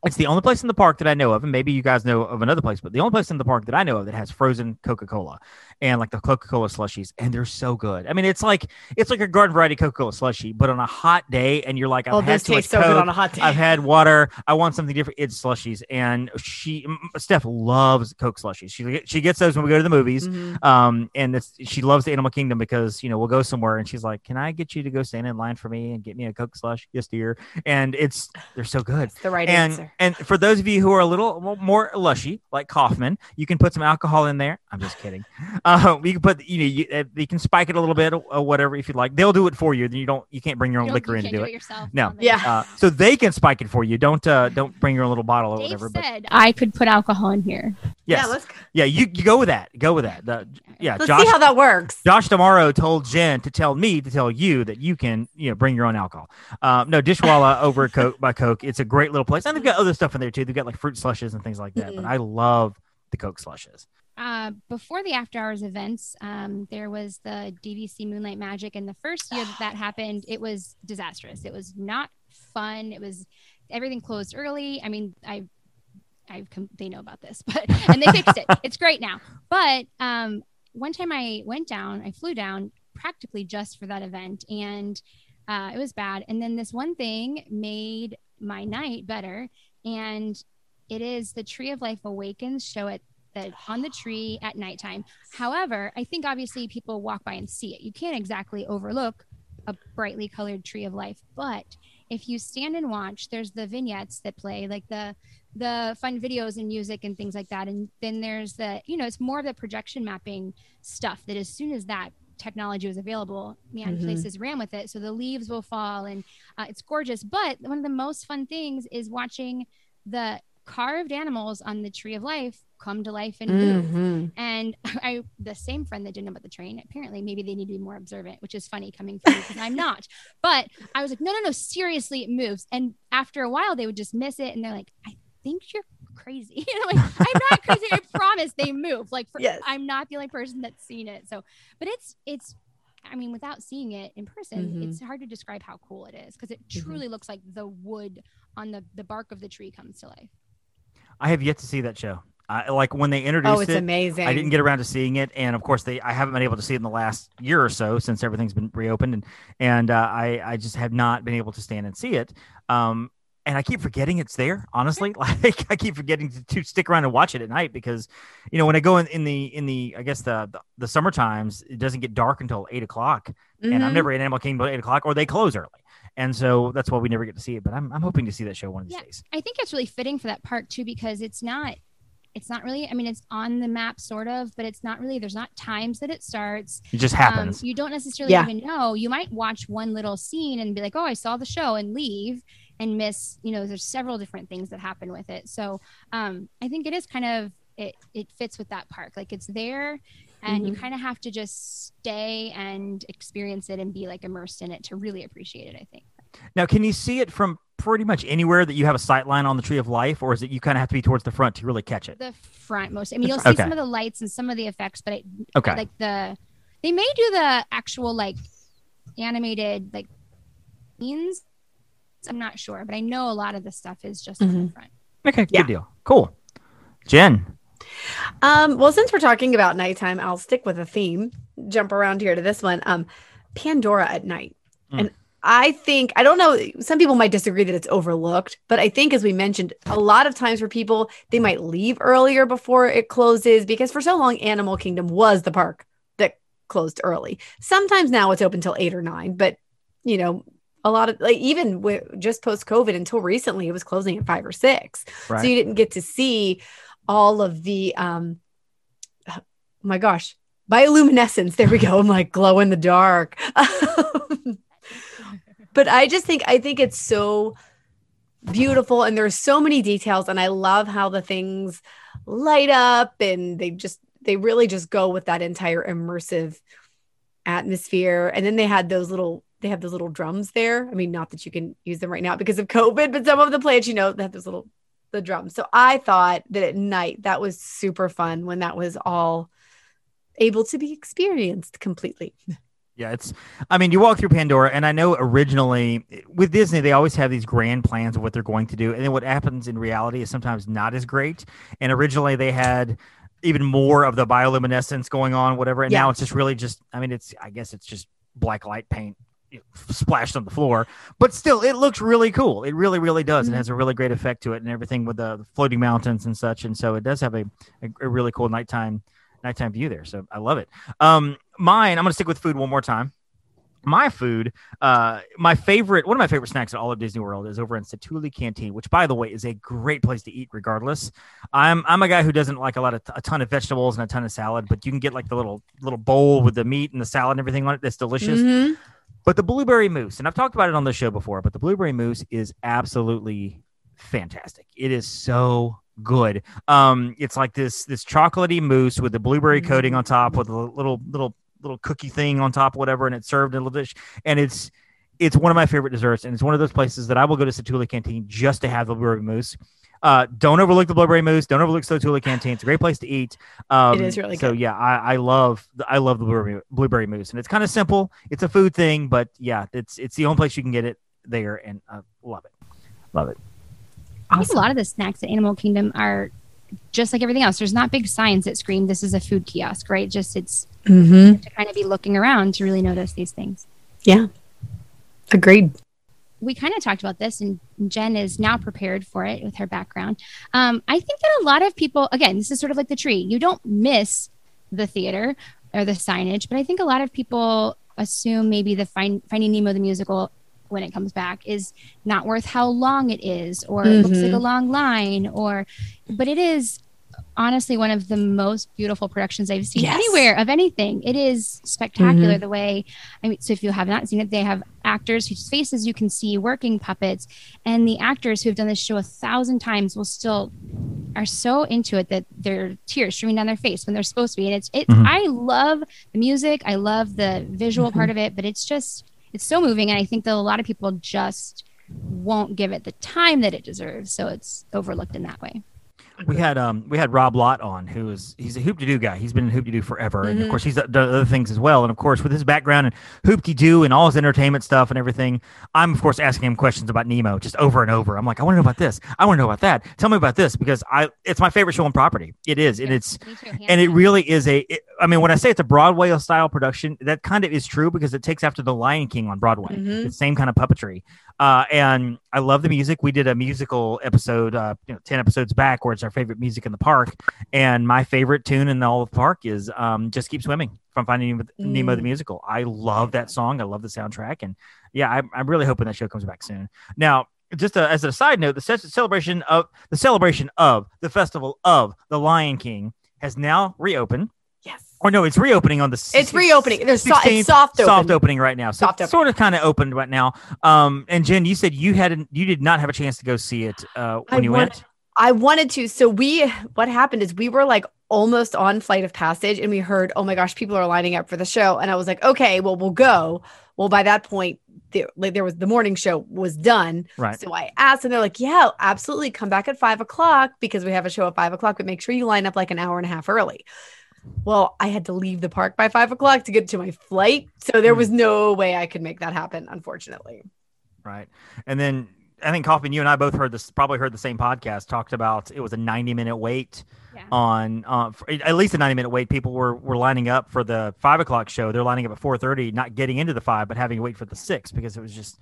[SPEAKER 1] It's the only place in the park that I know of, and maybe you guys know of another place, but the only place in the park that I know of that has frozen Coca Cola and like the Coca Cola slushies, and they're so good. I mean, it's like it's like a garden variety Coca Cola slushie, but on a hot day, and you're like, I've
[SPEAKER 2] Oh,
[SPEAKER 1] had
[SPEAKER 2] this
[SPEAKER 1] too much
[SPEAKER 2] tastes so good
[SPEAKER 1] Coke,
[SPEAKER 2] on a hot day.
[SPEAKER 1] I've had water. I want something different. It's slushies, and she Steph loves Coke slushies. She she gets those when we go to the movies.
[SPEAKER 2] Mhm.
[SPEAKER 1] Um, and it's, she loves the Animal Kingdom because you know we'll go somewhere, and she's like, "Can I get you to go stand in line for me and get me a Coke slush?" Yes, dear. And it's they're so good
[SPEAKER 2] That's the right
[SPEAKER 1] and
[SPEAKER 2] answer.
[SPEAKER 1] And for those of you who are a little more lushy, like Kaufman, you can put some alcohol in there. I'm just kidding. Uh, you can put you know you, uh, you can spike it a little bit or, or whatever if you like. They'll do it for you. Then you don't you can't bring your own
[SPEAKER 3] You
[SPEAKER 1] liquor
[SPEAKER 3] you
[SPEAKER 1] in to
[SPEAKER 3] can't
[SPEAKER 1] do
[SPEAKER 3] it
[SPEAKER 1] it.
[SPEAKER 3] yourself.
[SPEAKER 1] No.
[SPEAKER 2] Yeah.
[SPEAKER 1] Uh, so they can spike it for you. Don't uh, don't bring your own little bottle or
[SPEAKER 3] Dave
[SPEAKER 1] whatever. But
[SPEAKER 3] said I could put alcohol in here.
[SPEAKER 1] yes,
[SPEAKER 2] Yeah, let's
[SPEAKER 1] yeah, you, you go with that. Go with that. The- yeah,
[SPEAKER 2] let's
[SPEAKER 1] Josh
[SPEAKER 2] see how that works.
[SPEAKER 1] Josh tomorrow told Jen to tell me to tell you that you can, you know, bring your own alcohol. Um, no, Dishwalla over at Coke by Coke. It's a great little place, and they've got other stuff in there too. They've got like fruit slushes and things like that. But
[SPEAKER 2] Mhm.
[SPEAKER 1] I love the Coke slushes.
[SPEAKER 3] Uh, before the after hours events, um, there was the DVC Moonlight Magic, and the first year that that happened, it was disastrous. It was not fun. It was everything closed early. I mean, I, I they know about this, but and they fixed it. It's great now. But um, one time I went down, I flew down practically just for that event, and uh, it was bad. And then this one thing made my night better, and it is the Tree of Life Awakens show it that on the tree at nighttime. However, I think obviously people walk by and see it. You can't exactly overlook a brightly colored tree of life, but if you stand and watch, there's the vignettes that play, like the the fun videos and music and things like that. And then there's the, you know, it's more of the projection mapping stuff that as soon as that technology was available, man,
[SPEAKER 2] Mhm.
[SPEAKER 3] places ran with it. So the leaves will fall and uh, it's gorgeous. But one of the most fun things is watching the carved animals on the tree of life come to life and move.
[SPEAKER 2] Mhm.
[SPEAKER 3] And I, the same friend that didn't know about the train, apparently maybe they need to be more observant, which is funny coming from me because I'm not. But I was like, no, no, no, seriously, it moves. And after a while, they would just miss it, and they're like, I think you're crazy. I'm like, I'm not crazy. I promise they move. Like, for,
[SPEAKER 2] Yes.
[SPEAKER 3] I'm not the only person that's seen it. So, but it's it's. I mean, without seeing it in person,
[SPEAKER 2] Mhm.
[SPEAKER 3] it's hard to describe how cool it is because it
[SPEAKER 2] Mhm.
[SPEAKER 3] truly looks like the wood on the the bark of the tree comes to life.
[SPEAKER 1] I have yet to see that show. I, like when they introduced
[SPEAKER 2] Oh, it's
[SPEAKER 1] it,
[SPEAKER 2] amazing.
[SPEAKER 1] I didn't get around to seeing it, and of course, they I haven't been able to see it in the last year or so since everything's been reopened, and and uh, I I just have not been able to stand and see it. Um, and I keep forgetting it's there. Honestly, like I keep forgetting to, to stick around and watch it at night because, you know, when I go in, in the in the I guess the, the the summer times, it doesn't get dark until eight o'clock, and I'm
[SPEAKER 2] Mhm.
[SPEAKER 1] never in Animal Kingdom at eight o'clock, or they close early, and so that's why we never get to see it. But I'm I'm hoping to see that show one of these
[SPEAKER 3] Yeah.
[SPEAKER 1] days.
[SPEAKER 3] I think it's really fitting for that park too because it's not it's not really I mean it's on the map sort of, but it's not really there's not times that it starts.
[SPEAKER 1] It just
[SPEAKER 3] Um,
[SPEAKER 1] happens.
[SPEAKER 3] you don't necessarily
[SPEAKER 2] Yeah.
[SPEAKER 3] even know. You might watch one little scene and be like, "Oh, I saw the show" and leave. And miss you know there's several different things that happen with it so um i think it is kind of it it fits with that park like it's there and you
[SPEAKER 2] Mhm.
[SPEAKER 3] kind of have to just stay and experience it and be like immersed in it to really appreciate it i think
[SPEAKER 1] Now, can you see it from pretty much anywhere that you have a sight line on the Tree of Life, or is it you kind of have to be towards the front to really catch it?
[SPEAKER 3] the front most i mean you'll see
[SPEAKER 1] Okay.
[SPEAKER 3] some of the lights and some of the effects but I,
[SPEAKER 1] Okay.
[SPEAKER 3] like the they may do the actual like animated like scenes i'm not sure but i know a lot of the stuff is just on
[SPEAKER 2] Mhm.
[SPEAKER 3] the front
[SPEAKER 1] Okay,
[SPEAKER 2] Yeah.
[SPEAKER 1] good deal. Cool. Jen.
[SPEAKER 2] Um, well, since we're talking about nighttime, I'll stick with a theme. Jump around here to this one. Um, Pandora at night.
[SPEAKER 1] Mm.
[SPEAKER 2] And I think I don't know, some people might disagree that it's overlooked, but I think as we mentioned, a lot of times for people, they might leave earlier before it closes because for so long Animal Kingdom was the park that closed early. Sometimes now it's open till 8 or 9, but you know, a lot of like even with just post COVID until recently it was closing at 5 or 6
[SPEAKER 1] Right.
[SPEAKER 2] so you didn't get to see all of the um oh my gosh bioluminescence. There we go. I'm like glow in the dark. But i just think i think it's so beautiful and there's so many details and i love how the things light up and they just they really just go with that entire immersive atmosphere. And then they had those little they have those little drums there i mean not that you can use them right now because of covid but some of the plants you know they have those little the drums so i thought that at night that was super fun when that was all able to be experienced completely
[SPEAKER 1] Yeah, it's. I mean, you walk through Pandora, and I know originally with Disney they always have these grand plans of what they're going to do, and then what happens in reality is sometimes not as great. And originally they had even more of the bioluminescence going on, whatever, and
[SPEAKER 2] Yeah.
[SPEAKER 1] now it's just really just. I mean, it's. I guess it's just black light paint you know, splashed on the floor, but still, it looks really cool. It really, really does.
[SPEAKER 2] Mhm.
[SPEAKER 1] It has a really great effect to it, and everything with the floating mountains and such. And so it does have a, a, a really cool nighttime nighttime view there. So I love it. Um, mine, I'm gonna stick with food one more time. My food, uh, my favorite, one of my favorite snacks at all of Disney World is over in Satu'li Canteen, which, by the way, is a great place to eat. Regardless, I'm I'm a guy who doesn't like a lot of a ton of vegetables and a ton of salad, but you can get like the little little bowl with the meat and the salad and everything on it. That's delicious.
[SPEAKER 2] Mhm.
[SPEAKER 1] But the blueberry mousse, and I've talked about it on the show before, but the blueberry mousse is absolutely fantastic. It is so good. Um, it's like this this chocolatey mousse with the blueberry coating on top with a little little little cookie thing on top, whatever, and it's served in a little dish. And it's it's one of my favorite desserts, and it's one of those places that I will go to Satula Canteen just to have the blueberry mousse. Uh, don't overlook the blueberry mousse. Don't overlook Satula Canteen. It's a great place to eat. Um,
[SPEAKER 2] It is really
[SPEAKER 1] so
[SPEAKER 2] good.
[SPEAKER 1] yeah, I, I love the- I love the blueberry blueberry mousse, and it's kind of simple. It's a food thing, but yeah, it's it's the only place you can get it there, and I love it. Love it.
[SPEAKER 3] I think a lot of the snacks at Animal Kingdom are just like everything else. There's not big signs that scream this is a food kiosk, right? Just it's
[SPEAKER 2] Mhm.
[SPEAKER 3] to kind of be looking around to really notice these things.
[SPEAKER 2] yeah agreed
[SPEAKER 3] We kind of talked about this, and Jen is now prepared for it with her background. Um, I think that a lot of people, again, this is sort of like the tree. You don't miss the theater or the signage, but I think a lot of people assume maybe the find, Finding Nemo the musical when it comes back is not worth how long it is, or it looks like a long line, or but it is honestly one of the most beautiful productions I've seen
[SPEAKER 2] Yes.
[SPEAKER 3] anywhere of anything. It is spectacular the way I mean, so if you have not seen it, they have actors whose faces you can see working puppets, and the actors who have done this show a thousand times will still are so into it that their tears streaming down their face when they're supposed to be. And it's it.
[SPEAKER 1] Mhm.
[SPEAKER 3] I love the music, I love the visual part of it, but it's just it's so moving, and I think that a lot of people just won't give it the time that it deserves, so it's overlooked in that way.
[SPEAKER 1] We had um we had Rob Lott on, who is he's a Hoop-Dee-Doo guy. He's been in Hoop-Dee-Doo forever, and of
[SPEAKER 2] Mhm.
[SPEAKER 1] course he's done other things as well. And of course, with his background in Hoop-Dee-Doo and all his entertainment stuff and everything, I'm of course asking him questions about Nemo just over and over. I'm like, I want to know about this. I want to know about that. Tell me about this because I it's my favorite show on property. It is, and it's and it really is a. It, I mean, when I say it's a Broadway style production, that kind of is true because it takes after The Lion King on Broadway.
[SPEAKER 2] Mhm.
[SPEAKER 1] The same kind of puppetry. Uh, and I love the music. We did a musical episode, uh, you know, ten episodes back, where it's our favorite music in the park. And my favorite tune in all of the park is um, "Just Keep Swimming" from Finding Nemo, Nemo the
[SPEAKER 2] Mm.
[SPEAKER 1] musical. I love that song. I love the soundtrack, and yeah, I, I'm really hoping that show comes back soon. Now, just a, as a side note, the celebration of the celebration of the festival of the Lion King has now reopened
[SPEAKER 2] yes
[SPEAKER 1] Or no, it's reopening on the.
[SPEAKER 2] It's reopening. There's so, it's soft open.
[SPEAKER 1] soft opening right now. So
[SPEAKER 2] Soft
[SPEAKER 1] it's sort of kind of opened right now. Um, and Jen, you said you hadn't, you did not have a chance to go see it uh, when
[SPEAKER 2] I
[SPEAKER 1] you
[SPEAKER 2] wanted-
[SPEAKER 1] went.
[SPEAKER 2] I wanted to. So we, what happened is we were like almost on Flight of Passage, and we heard, oh my gosh, people are lining up for the show, and I was like, okay, well we'll go. Well, by that point, there, like there was the morning show was done.
[SPEAKER 1] Right.
[SPEAKER 2] So I asked, and they're like, yeah, absolutely, come back at five o'clock because we have a show at five o'clock, but make sure you line up like an hour and a half early. Well, I had to leave the park by five o'clock to get to my flight, so there was hmm. no way I could make that happen, unfortunately.
[SPEAKER 1] Right. And then I think Kaufman, you and I both heard this, probably heard the same podcast, talked about it was a 90 minute wait
[SPEAKER 3] Yeah.
[SPEAKER 1] on, uh, for, at least a 90 minute wait. People were, were lining up for the five o'clock show. They're lining up at 4.30, not getting into the five, but having to wait for the six because it was just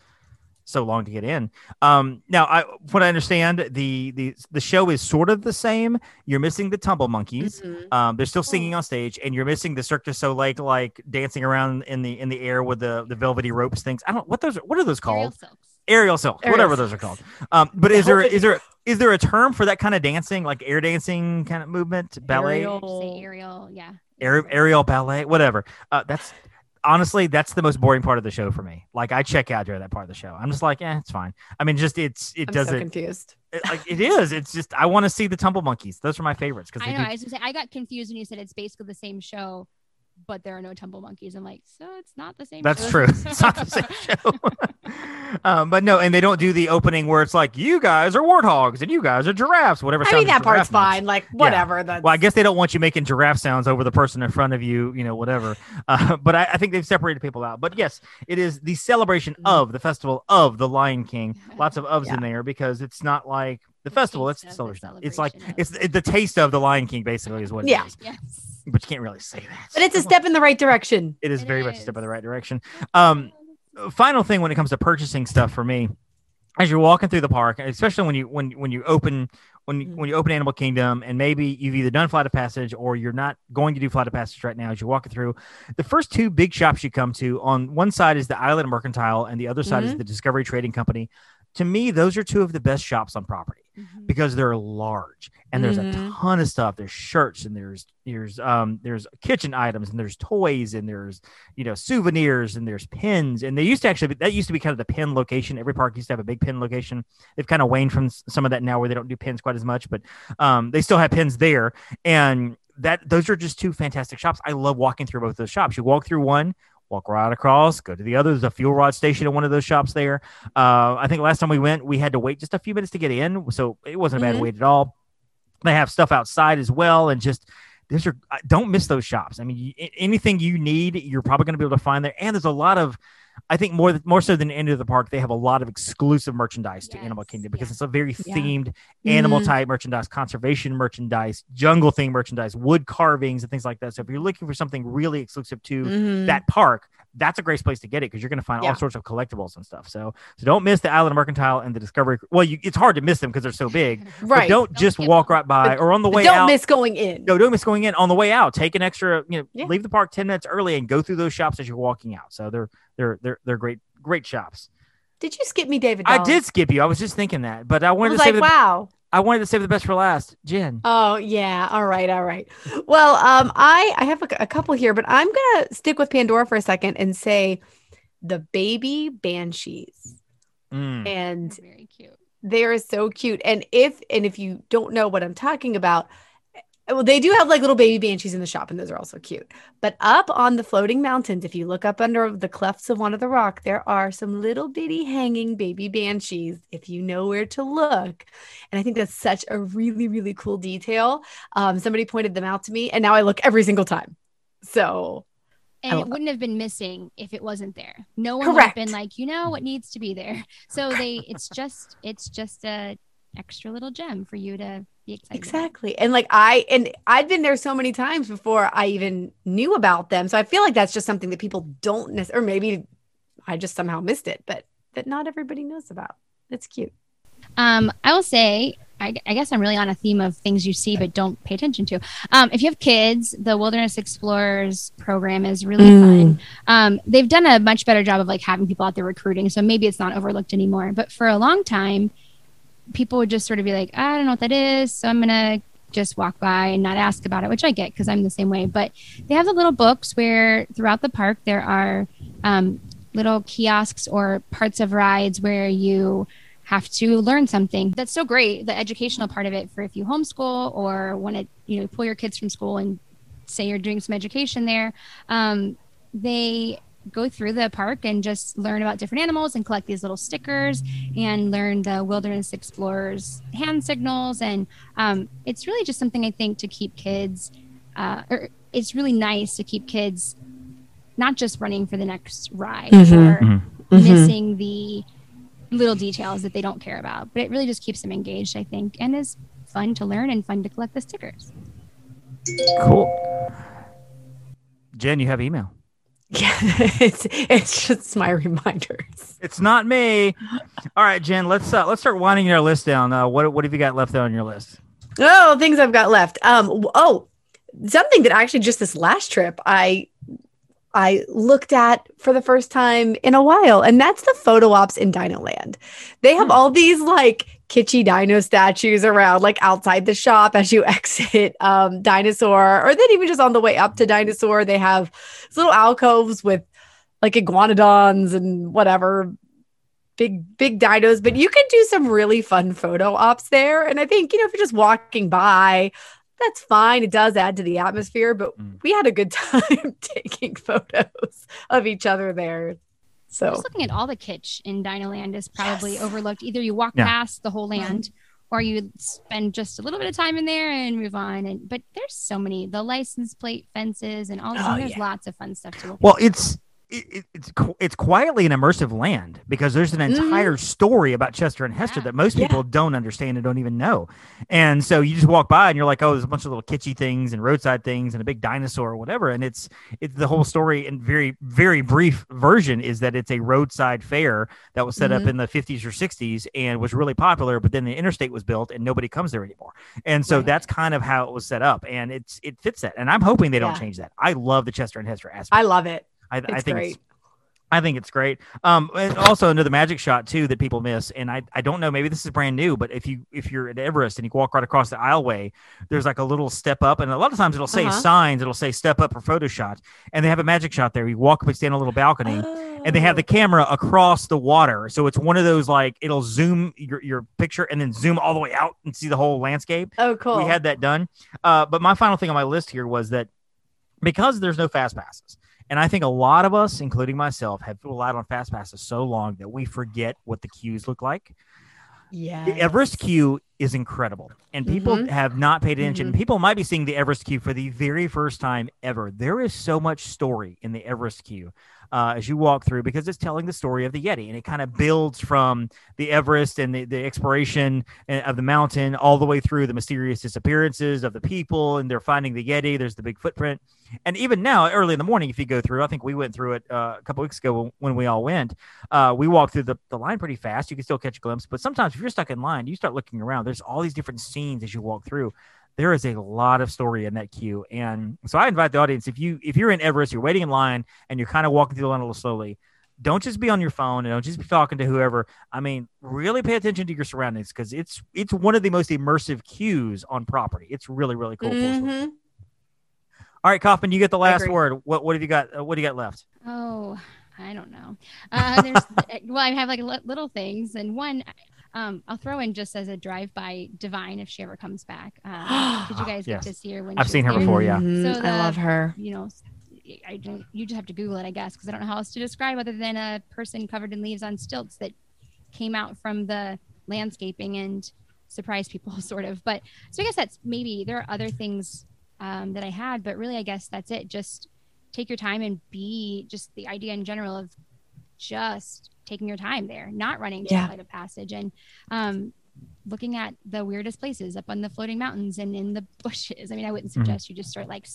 [SPEAKER 1] so long to get in. Um, now, I, what I understand, the, the, the show is sort of the same. You're missing the tumble monkeys.
[SPEAKER 2] Mhm.
[SPEAKER 1] Um, they're still singing on stage, and you're missing the Cirque du Soleil, like dancing around in the in the air with the the velvety ropes things. I don't what those are, what are those called?
[SPEAKER 3] silks.
[SPEAKER 1] Aerial silk,
[SPEAKER 2] Aerial
[SPEAKER 1] whatever those are called. Um, but is
[SPEAKER 2] The
[SPEAKER 1] there
[SPEAKER 2] whole
[SPEAKER 1] is there is there a term for that kind of dancing, like air dancing kind of movement, ballet,
[SPEAKER 2] Aerial-
[SPEAKER 3] say aerial, yeah.
[SPEAKER 1] air, aerial ballet, whatever? Uh, that's honestly that's the most boring part of the show for me. Like I check out during that part of the show. I'm just like, yeah, it's fine. I mean, just it's it
[SPEAKER 2] I'm
[SPEAKER 1] doesn't
[SPEAKER 2] confused.
[SPEAKER 1] it, like it is. It's just I want to see the tumble monkeys. Those are my favorites because
[SPEAKER 3] I know.
[SPEAKER 1] do
[SPEAKER 3] I was gonna say I got confused when you said it's basically the same show, but there are no tumble monkeys. I'm like, so it's not the same.
[SPEAKER 1] That's
[SPEAKER 3] show.
[SPEAKER 1] true. It's not the same show. um, but no, and they don't do the opening where it's like you guys are warthogs and you guys are giraffes, whatever.
[SPEAKER 2] I mean, that part's
[SPEAKER 1] giraffe makes.
[SPEAKER 2] fine. Like, whatever. That's
[SPEAKER 1] Well, I guess they don't want you making giraffe sounds over the person in front of you, you know, whatever. Uh, but I, I think they've separated people out. But yes, it is the celebration
[SPEAKER 2] Mhm.
[SPEAKER 1] of the festival of the Lion King. Lots of ofs
[SPEAKER 2] Yeah.
[SPEAKER 1] in there because it's not like the
[SPEAKER 3] The
[SPEAKER 1] festival; it's
[SPEAKER 3] taste
[SPEAKER 1] the
[SPEAKER 3] of the
[SPEAKER 1] celebration. It's like
[SPEAKER 3] of-
[SPEAKER 1] it's the, the taste of the Lion King, basically, is what it
[SPEAKER 2] Yeah.
[SPEAKER 1] is.
[SPEAKER 3] Yes.
[SPEAKER 1] But you can't really say that.
[SPEAKER 2] but it's a step in the right direction.
[SPEAKER 1] It is
[SPEAKER 3] It
[SPEAKER 1] very much a step in the right direction. Um, final thing when it comes to purchasing stuff for me as you're walking through the park especially when you when when you open when you,
[SPEAKER 2] Mhm.
[SPEAKER 1] when you open animal kingdom and maybe you've either done flight of passage or you're not going to do flight of passage right now as you're walking through the first two big shops you come to on one side is the island mercantile and the other side is
[SPEAKER 2] Mhm.
[SPEAKER 1] the discovery trading company to me those are two of the best shops on property
[SPEAKER 3] Mhm.
[SPEAKER 1] because they're large and there's a
[SPEAKER 2] Mhm.
[SPEAKER 1] ton of stuff. There's shirts and there's there's um there's kitchen items and there's toys and there's you know souvenirs and there's pins and they used to actually be, that used to be kind of the pin location. Every park used to have a big pin location. They've kind of waned from some of that now where they don't do pins quite as much, but um they still have pins there and that those are just two fantastic shops. I love walking through both those shops. You walk through one. Walk right across, go to the other. There's a fuel rod station in one of those shops there. Uh, I think last time we went, we had to wait just a few minutes to get in, so it wasn't a bad
[SPEAKER 2] Mhm.
[SPEAKER 1] wait at all. They have stuff outside as well, and just these are uh, don't miss those shops. I mean, you, anything you need, you're probably going to be able to find there. And there's a lot of, I think more more so than any of the park, they have a lot of exclusive merchandise to Animal Kingdom because
[SPEAKER 3] yeah.
[SPEAKER 1] it's a very
[SPEAKER 2] Yeah.
[SPEAKER 1] themed animal
[SPEAKER 2] Mhm.
[SPEAKER 1] type merchandise, conservation merchandise, jungle theme merchandise, wood carvings, and things like that. So if you're looking for something really exclusive to
[SPEAKER 2] Mhm.
[SPEAKER 1] that park, that's a great place to get it because you're going to find
[SPEAKER 2] Yeah.
[SPEAKER 1] all sorts of collectibles and stuff. So, so don't miss the Island of Mercantile and the Discovery. Well, you, it's hard to miss them because they're so big. But
[SPEAKER 2] Right.
[SPEAKER 1] don't,
[SPEAKER 3] Don't
[SPEAKER 1] just walk
[SPEAKER 3] them.
[SPEAKER 1] right by
[SPEAKER 2] But-
[SPEAKER 1] or on the way
[SPEAKER 2] don't
[SPEAKER 1] out.
[SPEAKER 2] miss going in.
[SPEAKER 1] no, don't miss going in on the way out. Take an extra, you know,
[SPEAKER 2] Yeah.
[SPEAKER 1] leave the park ten minutes early and go through those shops as you're walking out. So they're they're they're they're great great shops.
[SPEAKER 2] Did you skip me, David?
[SPEAKER 1] I did skip you. I was just thinking that, but I
[SPEAKER 2] I
[SPEAKER 1] wanted
[SPEAKER 2] was
[SPEAKER 1] to save the
[SPEAKER 2] wow.
[SPEAKER 1] I wanted to save the best for last. Jen.
[SPEAKER 2] Oh yeah. All right. All right. Well, um, I I have a, a couple here, but I'm gonna stick with Pandora for a second and say the baby banshees,
[SPEAKER 1] Mm.
[SPEAKER 2] and
[SPEAKER 3] Very cute.
[SPEAKER 2] they are so cute. And if and if you don't know what I'm talking about, well, they do have like little baby banshees in the shop, and those are also cute. But up on the floating mountains, if you look up under the clefts of one of the rock, there are some little bitty hanging baby banshees. If you know where to look, and I think that's such a really really cool detail. Um, somebody pointed them out to me, and now I look every single time. So
[SPEAKER 3] And it wouldn't have been missing if it wasn't there. No one would have been like, you know what needs to be there. So they it's just it's just a extra little gem for you to be excited. about.
[SPEAKER 2] Exactly. And like I and I'd been there so many times before I even knew about them. So I feel like that's just something that people don't necessarily or maybe I just somehow missed it, but that not everybody knows about. It's cute.
[SPEAKER 3] Um, I will say, I, I guess I'm really on a theme of things you see but don't pay attention to. Um, if you have kids, the Wilderness Explorers program is really
[SPEAKER 2] Mm.
[SPEAKER 3] fun. Um, they've done a much better job of like having people out there recruiting, so maybe it's not overlooked anymore. But for a long time, people would just sort of be like, I don't know what that is, so I'm gonna just walk by and not ask about it, which I get because I'm the same way. But they have the little books where throughout the park there are um, little kiosks or parts of rides where you have to learn something. That's so great. The educational part of it for if you homeschool or want to, you know, pull your kids from school and say you're doing some education there. Um, they go through the park and just learn about different animals and collect these little stickers and learn the wilderness explorers hand signals and um, it's really just something i think to keep kids uh, or it's really nice to keep kids not just running for the next ride
[SPEAKER 2] Mhm.
[SPEAKER 3] or
[SPEAKER 1] Mhm.
[SPEAKER 2] Mhm.
[SPEAKER 3] missing the little details that they don't care about but it really just keeps them engaged i think and is fun to learn and fun to collect the stickers
[SPEAKER 1] Cool. Jen, you have email.
[SPEAKER 2] Yeah, it's it's just my reminders.
[SPEAKER 1] It's not me. All right, Jen. Let's uh, let's start winding your list down. Uh, what what have you got left on your list?
[SPEAKER 2] Oh, things I've got left. Um. Oh, something that actually just this last trip I I looked at for the first time in a while, and that's the photo ops in Dino Land. They have
[SPEAKER 1] Hmm.
[SPEAKER 2] all these like kitschy dino statues around, like outside the shop as you exit um, Dinosaur, or then even just on the way up to Dinosaur, they have little alcoves with like iguanodons and whatever big big dinos but you can do some really fun photo ops there and i think you know if you're just walking by that's fine it does add to the atmosphere but
[SPEAKER 1] Mm.
[SPEAKER 2] we had a good time taking photos of each other there so
[SPEAKER 3] Just looking at all the kitsch in Dino Land is probably
[SPEAKER 2] Yes.
[SPEAKER 3] overlooked. Either you walk
[SPEAKER 1] Yeah.
[SPEAKER 3] past the whole land or you spend just a little bit of time in there and move on. And but there's so many the license plate fences and all this.
[SPEAKER 2] Oh,
[SPEAKER 3] and there's
[SPEAKER 2] yeah.
[SPEAKER 3] lots of fun stuff to look
[SPEAKER 1] Well,
[SPEAKER 3] at.
[SPEAKER 1] it's it, it- it's it's quietly an immersive land because there's an entire story about Chester and Hester
[SPEAKER 3] Yeah.
[SPEAKER 1] that most
[SPEAKER 2] Mm-hmm. Yeah.
[SPEAKER 1] people don't understand and don't even know. And so you just walk by and you're like, oh, there's a bunch of little kitschy things and roadside things and a big dinosaur or whatever. And it's it's the whole story in very very brief version is that it's a roadside fair that was set
[SPEAKER 2] Mhm.
[SPEAKER 1] up in the 50s or 60s and was really popular. But then the interstate was built and nobody comes there anymore. And so
[SPEAKER 2] Right.
[SPEAKER 1] that's kind of how it was set up. And it's it fits that. And I'm hoping they don't
[SPEAKER 2] Yeah.
[SPEAKER 1] change that. I love the Chester and Hester aspect.
[SPEAKER 2] i love it
[SPEAKER 1] I, I think
[SPEAKER 2] great.
[SPEAKER 1] it's I think it's great. Um, and also another magic shot too that people miss, and I, I don't know, maybe this is brand new, but if you if you're at Everest and you walk right across the aisleway, there's like a little step up, and a lot of times it'll say
[SPEAKER 2] Uh-huh.
[SPEAKER 1] signs, it'll say step up for photo shot, and they have a magic shot there. You walk up and stand on a little balcony, and they have the camera across the water, so it's one of those like it'll zoom your your picture and then zoom all the way out and see the whole landscape
[SPEAKER 2] oh cool
[SPEAKER 1] we had that done. Uh, but my final thing on my list here was that because there's no fast passes, and I think a lot of us, including myself, have relied on fast passes so long that we forget what the queues look like.
[SPEAKER 2] yeah
[SPEAKER 1] The Everest queue is incredible, and people
[SPEAKER 2] Mhm.
[SPEAKER 1] have not paid attention. People might be seeing the Everest queue for the very first time ever. There is so much story in the Everest queue uh, as you walk through because it's telling the story of the Yeti, and it kind of builds from the Everest and the, the exploration uh, of the mountain all the way through the mysterious disappearances of the people, and they're finding the Yeti. There's the big footprint, and even now, early in the morning, if you go through, I think we went through it uh, a couple weeks ago when we all went. Uh, we walked through the, the line pretty fast. You can still catch a glimpse, but sometimes if you're stuck in line, you start looking around. There's all these different scenes as you walk through. There is a lot of story in that queue, and so I invite the audience if you if you're in Everest, you're waiting in line, and you're kind of walking through the line a little slowly. Don't just be on your phone and don't just be talking to whoever. I mean, really pay attention to your surroundings because it's it's one of the most immersive queues on property. It's really really cool. full stop.
[SPEAKER 2] Mhm.
[SPEAKER 1] All right, Kaufman, you get the last word. What what have you got? Uh, what do you got left?
[SPEAKER 3] Oh, I don't know. Uh, there's well, I have like little things, and one um, I'll throw in just as a drive-by DiVine if she ever comes back. Uh, did you guys
[SPEAKER 1] Yes.
[SPEAKER 3] get to see her when
[SPEAKER 1] I've
[SPEAKER 3] she
[SPEAKER 1] seen
[SPEAKER 3] was
[SPEAKER 1] her
[SPEAKER 3] here?
[SPEAKER 1] before, yeah.
[SPEAKER 2] Mhm.
[SPEAKER 3] So
[SPEAKER 2] i love her
[SPEAKER 3] You know, I don't. You just have to Google it, I guess, because I don't know how else to describe other than a person covered in leaves on stilts that came out from the landscaping and surprised people, sort of. But so I guess that's maybe there are other things um, that I had, but really, I guess that's it. Just take your time and be just the idea in general of just taking your time there, not running to
[SPEAKER 2] Yeah.
[SPEAKER 3] a flight of passage and um, looking at the weirdest places up on the floating mountains and in the bushes. I mean, I wouldn't
[SPEAKER 1] Mhm.
[SPEAKER 3] suggest you just start like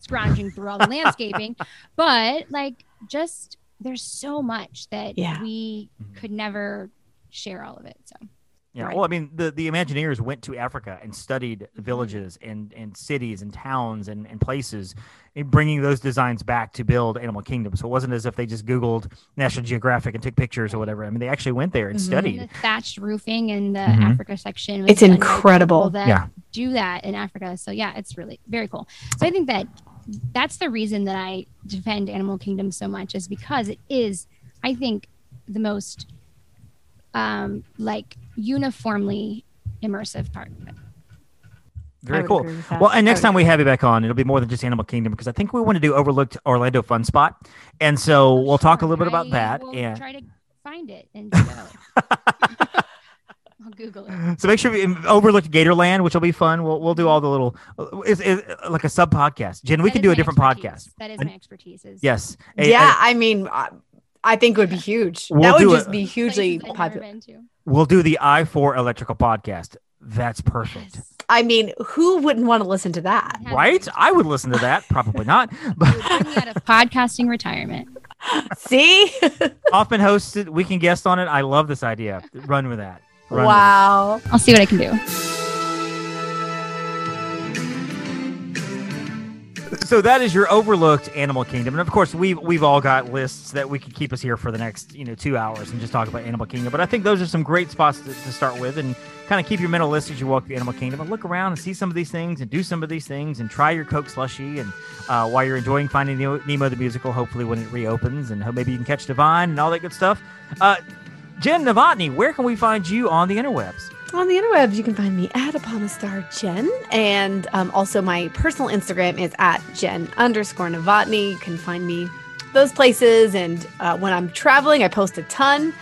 [SPEAKER 3] scrounging through all the landscaping, but like just there's so much that
[SPEAKER 2] Yeah.
[SPEAKER 3] we
[SPEAKER 1] Mhm.
[SPEAKER 3] could never share all of it. So
[SPEAKER 1] Yeah.
[SPEAKER 2] Right.
[SPEAKER 1] Well, I mean, the, the Imagineers went to Africa and studied
[SPEAKER 2] Mm-hmm.
[SPEAKER 1] villages and, and cities and towns and, and places, and bringing those designs back to build Animal Kingdom. So it wasn't as if they just Googled National Geographic and took pictures or whatever. I mean, they actually went there and
[SPEAKER 2] Mhm.
[SPEAKER 1] studied.
[SPEAKER 3] the thatched roofing in the
[SPEAKER 1] Mhm.
[SPEAKER 3] Africa section. was
[SPEAKER 2] It's incredible.
[SPEAKER 3] That
[SPEAKER 1] Yeah.
[SPEAKER 3] do that in Africa. So yeah, it's really very cool. So I think that that's the reason that I defend Animal Kingdom so much is because it is, I think, the most um like uniformly immersive part of it.
[SPEAKER 1] Very cool.
[SPEAKER 2] agree with that.
[SPEAKER 1] Well, and next time we have you back on, it'll be more than just Animal Kingdom because I think we want to do Overlooked Orlando Fun Spot. And so oh, we'll talk a little bit about
[SPEAKER 3] I
[SPEAKER 1] that.
[SPEAKER 3] will
[SPEAKER 1] And
[SPEAKER 3] try to find it and go. I'll Google it.
[SPEAKER 1] so make sure we overlooked Gatorland, which will be fun. We'll we'll do all the little, uh, it's, it's uh, like a sub podcast. Jen, we
[SPEAKER 3] That
[SPEAKER 1] can do a different
[SPEAKER 3] expertise.
[SPEAKER 1] podcast.
[SPEAKER 3] That is
[SPEAKER 1] And-
[SPEAKER 3] my expertise. Is
[SPEAKER 1] Yes. A-
[SPEAKER 2] yeah,
[SPEAKER 1] a-
[SPEAKER 2] I mean, I, I think it would be huge.
[SPEAKER 1] We'll
[SPEAKER 2] that would just
[SPEAKER 1] it.
[SPEAKER 2] be hugely
[SPEAKER 3] places I've never
[SPEAKER 2] popular.
[SPEAKER 3] Been to.
[SPEAKER 1] we'll do the I four electrical podcast. That's perfect.
[SPEAKER 3] Yes.
[SPEAKER 2] I mean, who wouldn't want to listen to that?
[SPEAKER 3] Has
[SPEAKER 1] Right?
[SPEAKER 3] been.
[SPEAKER 1] I would listen to that. Probably not.
[SPEAKER 3] It
[SPEAKER 1] But
[SPEAKER 3] would bring me out of podcasting retirement.
[SPEAKER 2] See?
[SPEAKER 1] Often hosted. We can guest on it. I love this idea. Run with that. Run with
[SPEAKER 2] wow.
[SPEAKER 3] I'll see what I can do.
[SPEAKER 1] So that is your overlooked animal kingdom. And of course we've we've all got lists that we could keep us here for the next you know two hours and just talk about animal kingdom. But i think those are some great spots to, to start with and kind of keep your mental list as you walk through animal kingdom and look around and see some of these things and do some of these things and try your coke slushy and uh, while you're enjoying finding nemo, nemo the musical hopefully when it reopens and maybe you can catch DiVine and all that good stuff. Uh, jen novotny where can we find you on the interwebs
[SPEAKER 2] On the interwebs, you can find me at Upon a Star Jen. And um, also, my personal Instagram is at Jen underscore Novotny. You can find me those places. And uh, when I'm traveling, I post a ton.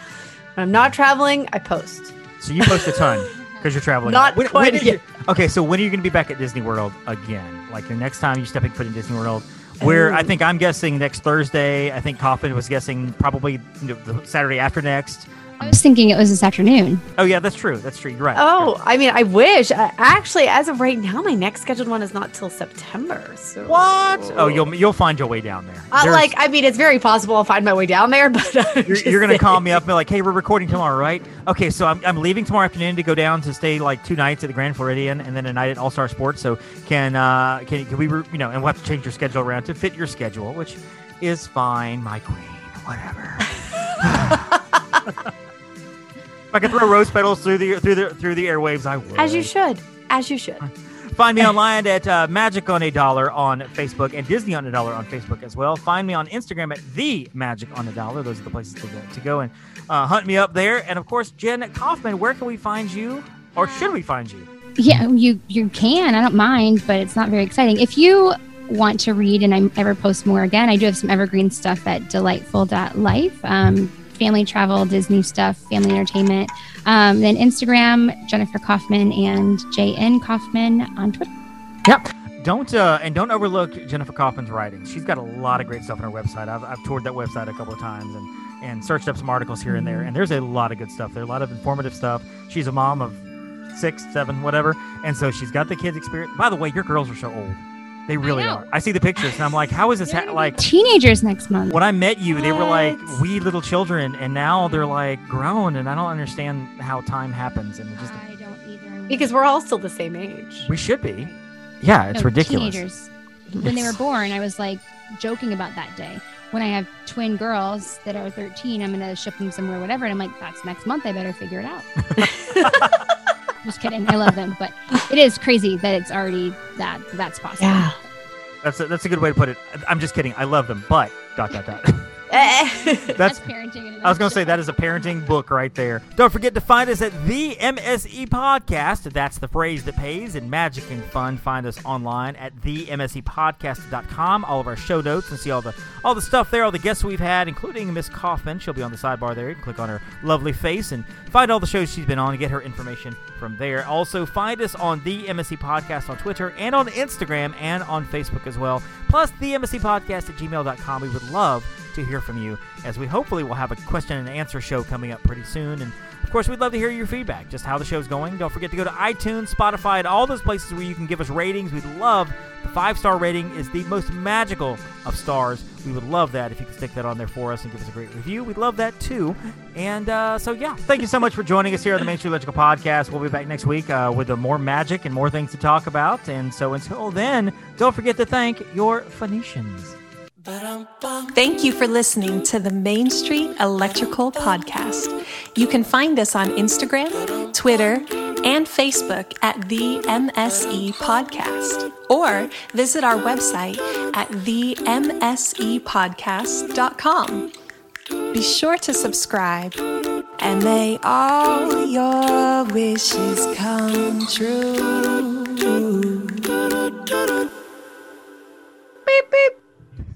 [SPEAKER 2] When I'm not traveling, I post.
[SPEAKER 1] so you post a ton because you're traveling
[SPEAKER 2] Not
[SPEAKER 1] When-
[SPEAKER 2] quite
[SPEAKER 1] when your- okay so when are you going to be back at disney world again like the next time you're stepping foot in disney world where i think i'm guessing next thursday i think Kaufman was guessing probably you the saturday after next
[SPEAKER 3] I was thinking it was this afternoon.
[SPEAKER 1] oh yeah that's true that's true you're right
[SPEAKER 2] Oh, I mean, I wish. Uh, actually, as of right now, my next scheduled one is not till September. So
[SPEAKER 1] what oh you'll you'll find your way down there
[SPEAKER 2] Uh, like, I mean, it's very possible I'll find my way down there, but I'm
[SPEAKER 1] you're, you're gonna call me up and be like, "Hey, we're recording tomorrow, right? Okay, so I'm, I'm leaving tomorrow afternoon to go down to stay like two nights at the Grand Floridian and then a night at All Star Sports. So can uh can can we re- you know and we'll have to change your schedule around to fit your schedule, which is fine, my queen. Whatever. if I could throw rose petals through the through the through the airwaves, I would.
[SPEAKER 2] As you should. As you should.
[SPEAKER 1] Find me online at uh, Magic on a Dollar on Facebook and Disney on a Dollar on Facebook as well. Find me on Instagram at the Magic on a Dollar. Those are the places to go, to go and uh, hunt me up there. And of course, Jen Kaufman, where can we find you, or should we find you?
[SPEAKER 3] Yeah, you you can. I don't mind, but it's not very exciting. If you want to read and I ever post more again, I do have some evergreen stuff at delightful.life. Um, family travel, Disney stuff, family entertainment. Um, then Instagram, Jennifer Kaufman and JN Kaufman on Twitter. Yep.
[SPEAKER 1] Don't uh, and don't overlook Jennifer Kaufman's writings. She's got a lot of great stuff on her website. I've, I've toured that website a couple of times and and searched up some articles here and there. And there's a lot of good stuff there. A lot of informative stuff. She's a mom of six, seven, whatever, and so she's got the kids' experience. By the way, your girls are so old. They really
[SPEAKER 3] know.
[SPEAKER 1] are. I see the pictures and I'm like, how is this ha- like?
[SPEAKER 3] teenagers next month.
[SPEAKER 1] when I met you, they were like wee little children, and now they're like grown, and I don't understand how time happens. And it just
[SPEAKER 3] I don't either.
[SPEAKER 2] Because we're all still the same age.
[SPEAKER 1] we should be, yeah, it's
[SPEAKER 3] No,
[SPEAKER 1] ridiculous.
[SPEAKER 3] Teenagers. When they were born, I was like joking about that day. When I have twin girls that are 13, I'm going to ship them somewhere, whatever. And I'm like, that's next month. I better figure it out. Just kidding. I love them. But it is crazy that it's already that that's possible.
[SPEAKER 2] Yeah.
[SPEAKER 1] That's a, that's a good way to put it. I'm just kidding. I love them, but dot dot dot. That's
[SPEAKER 3] parenting. in
[SPEAKER 1] I was going to say that is a parenting book right there. Don't forget to find us at the MSE Podcast. That's the phrase that pays and magic and fun. Find us online at themsepodcast.com. All of our show notes and see all the all the stuff there, all the guests we've had, including Miss Kaufman. She'll be on the sidebar there. You can click on her lovely face and find all the shows she's been on and get her information from there. Also, find us on the MSE Podcast on Twitter and on Instagram and on Facebook as well. Plus, the MSE Podcast at gmail.com. We would love to hear from you as we hopefully will have a question and answer show coming up pretty soon. And Of course, we'd love to hear your feedback, just how the show's going. Don't forget to go to iTunes, Spotify, and all those places where you can give us ratings. We'd love the five star rating is the most magical of stars. We would love that if you could stick that on there for us and give us a great review. We'd love that too. And uh, so, yeah, thank you so much for joining us here on the Main Street Electrical Podcast. We'll be back next week uh, with more magic and more things to talk about. And so, until then, don't forget to thank your Phoenicians.
[SPEAKER 5] Thank you for listening to the Main Street Electrical Podcast. You can find us on Instagram, Twitter, and Facebook at the MSE Podcast, or visit our website at themsepodcast.com. Be sure to subscribe, and may all your wishes come true. Beep, beep.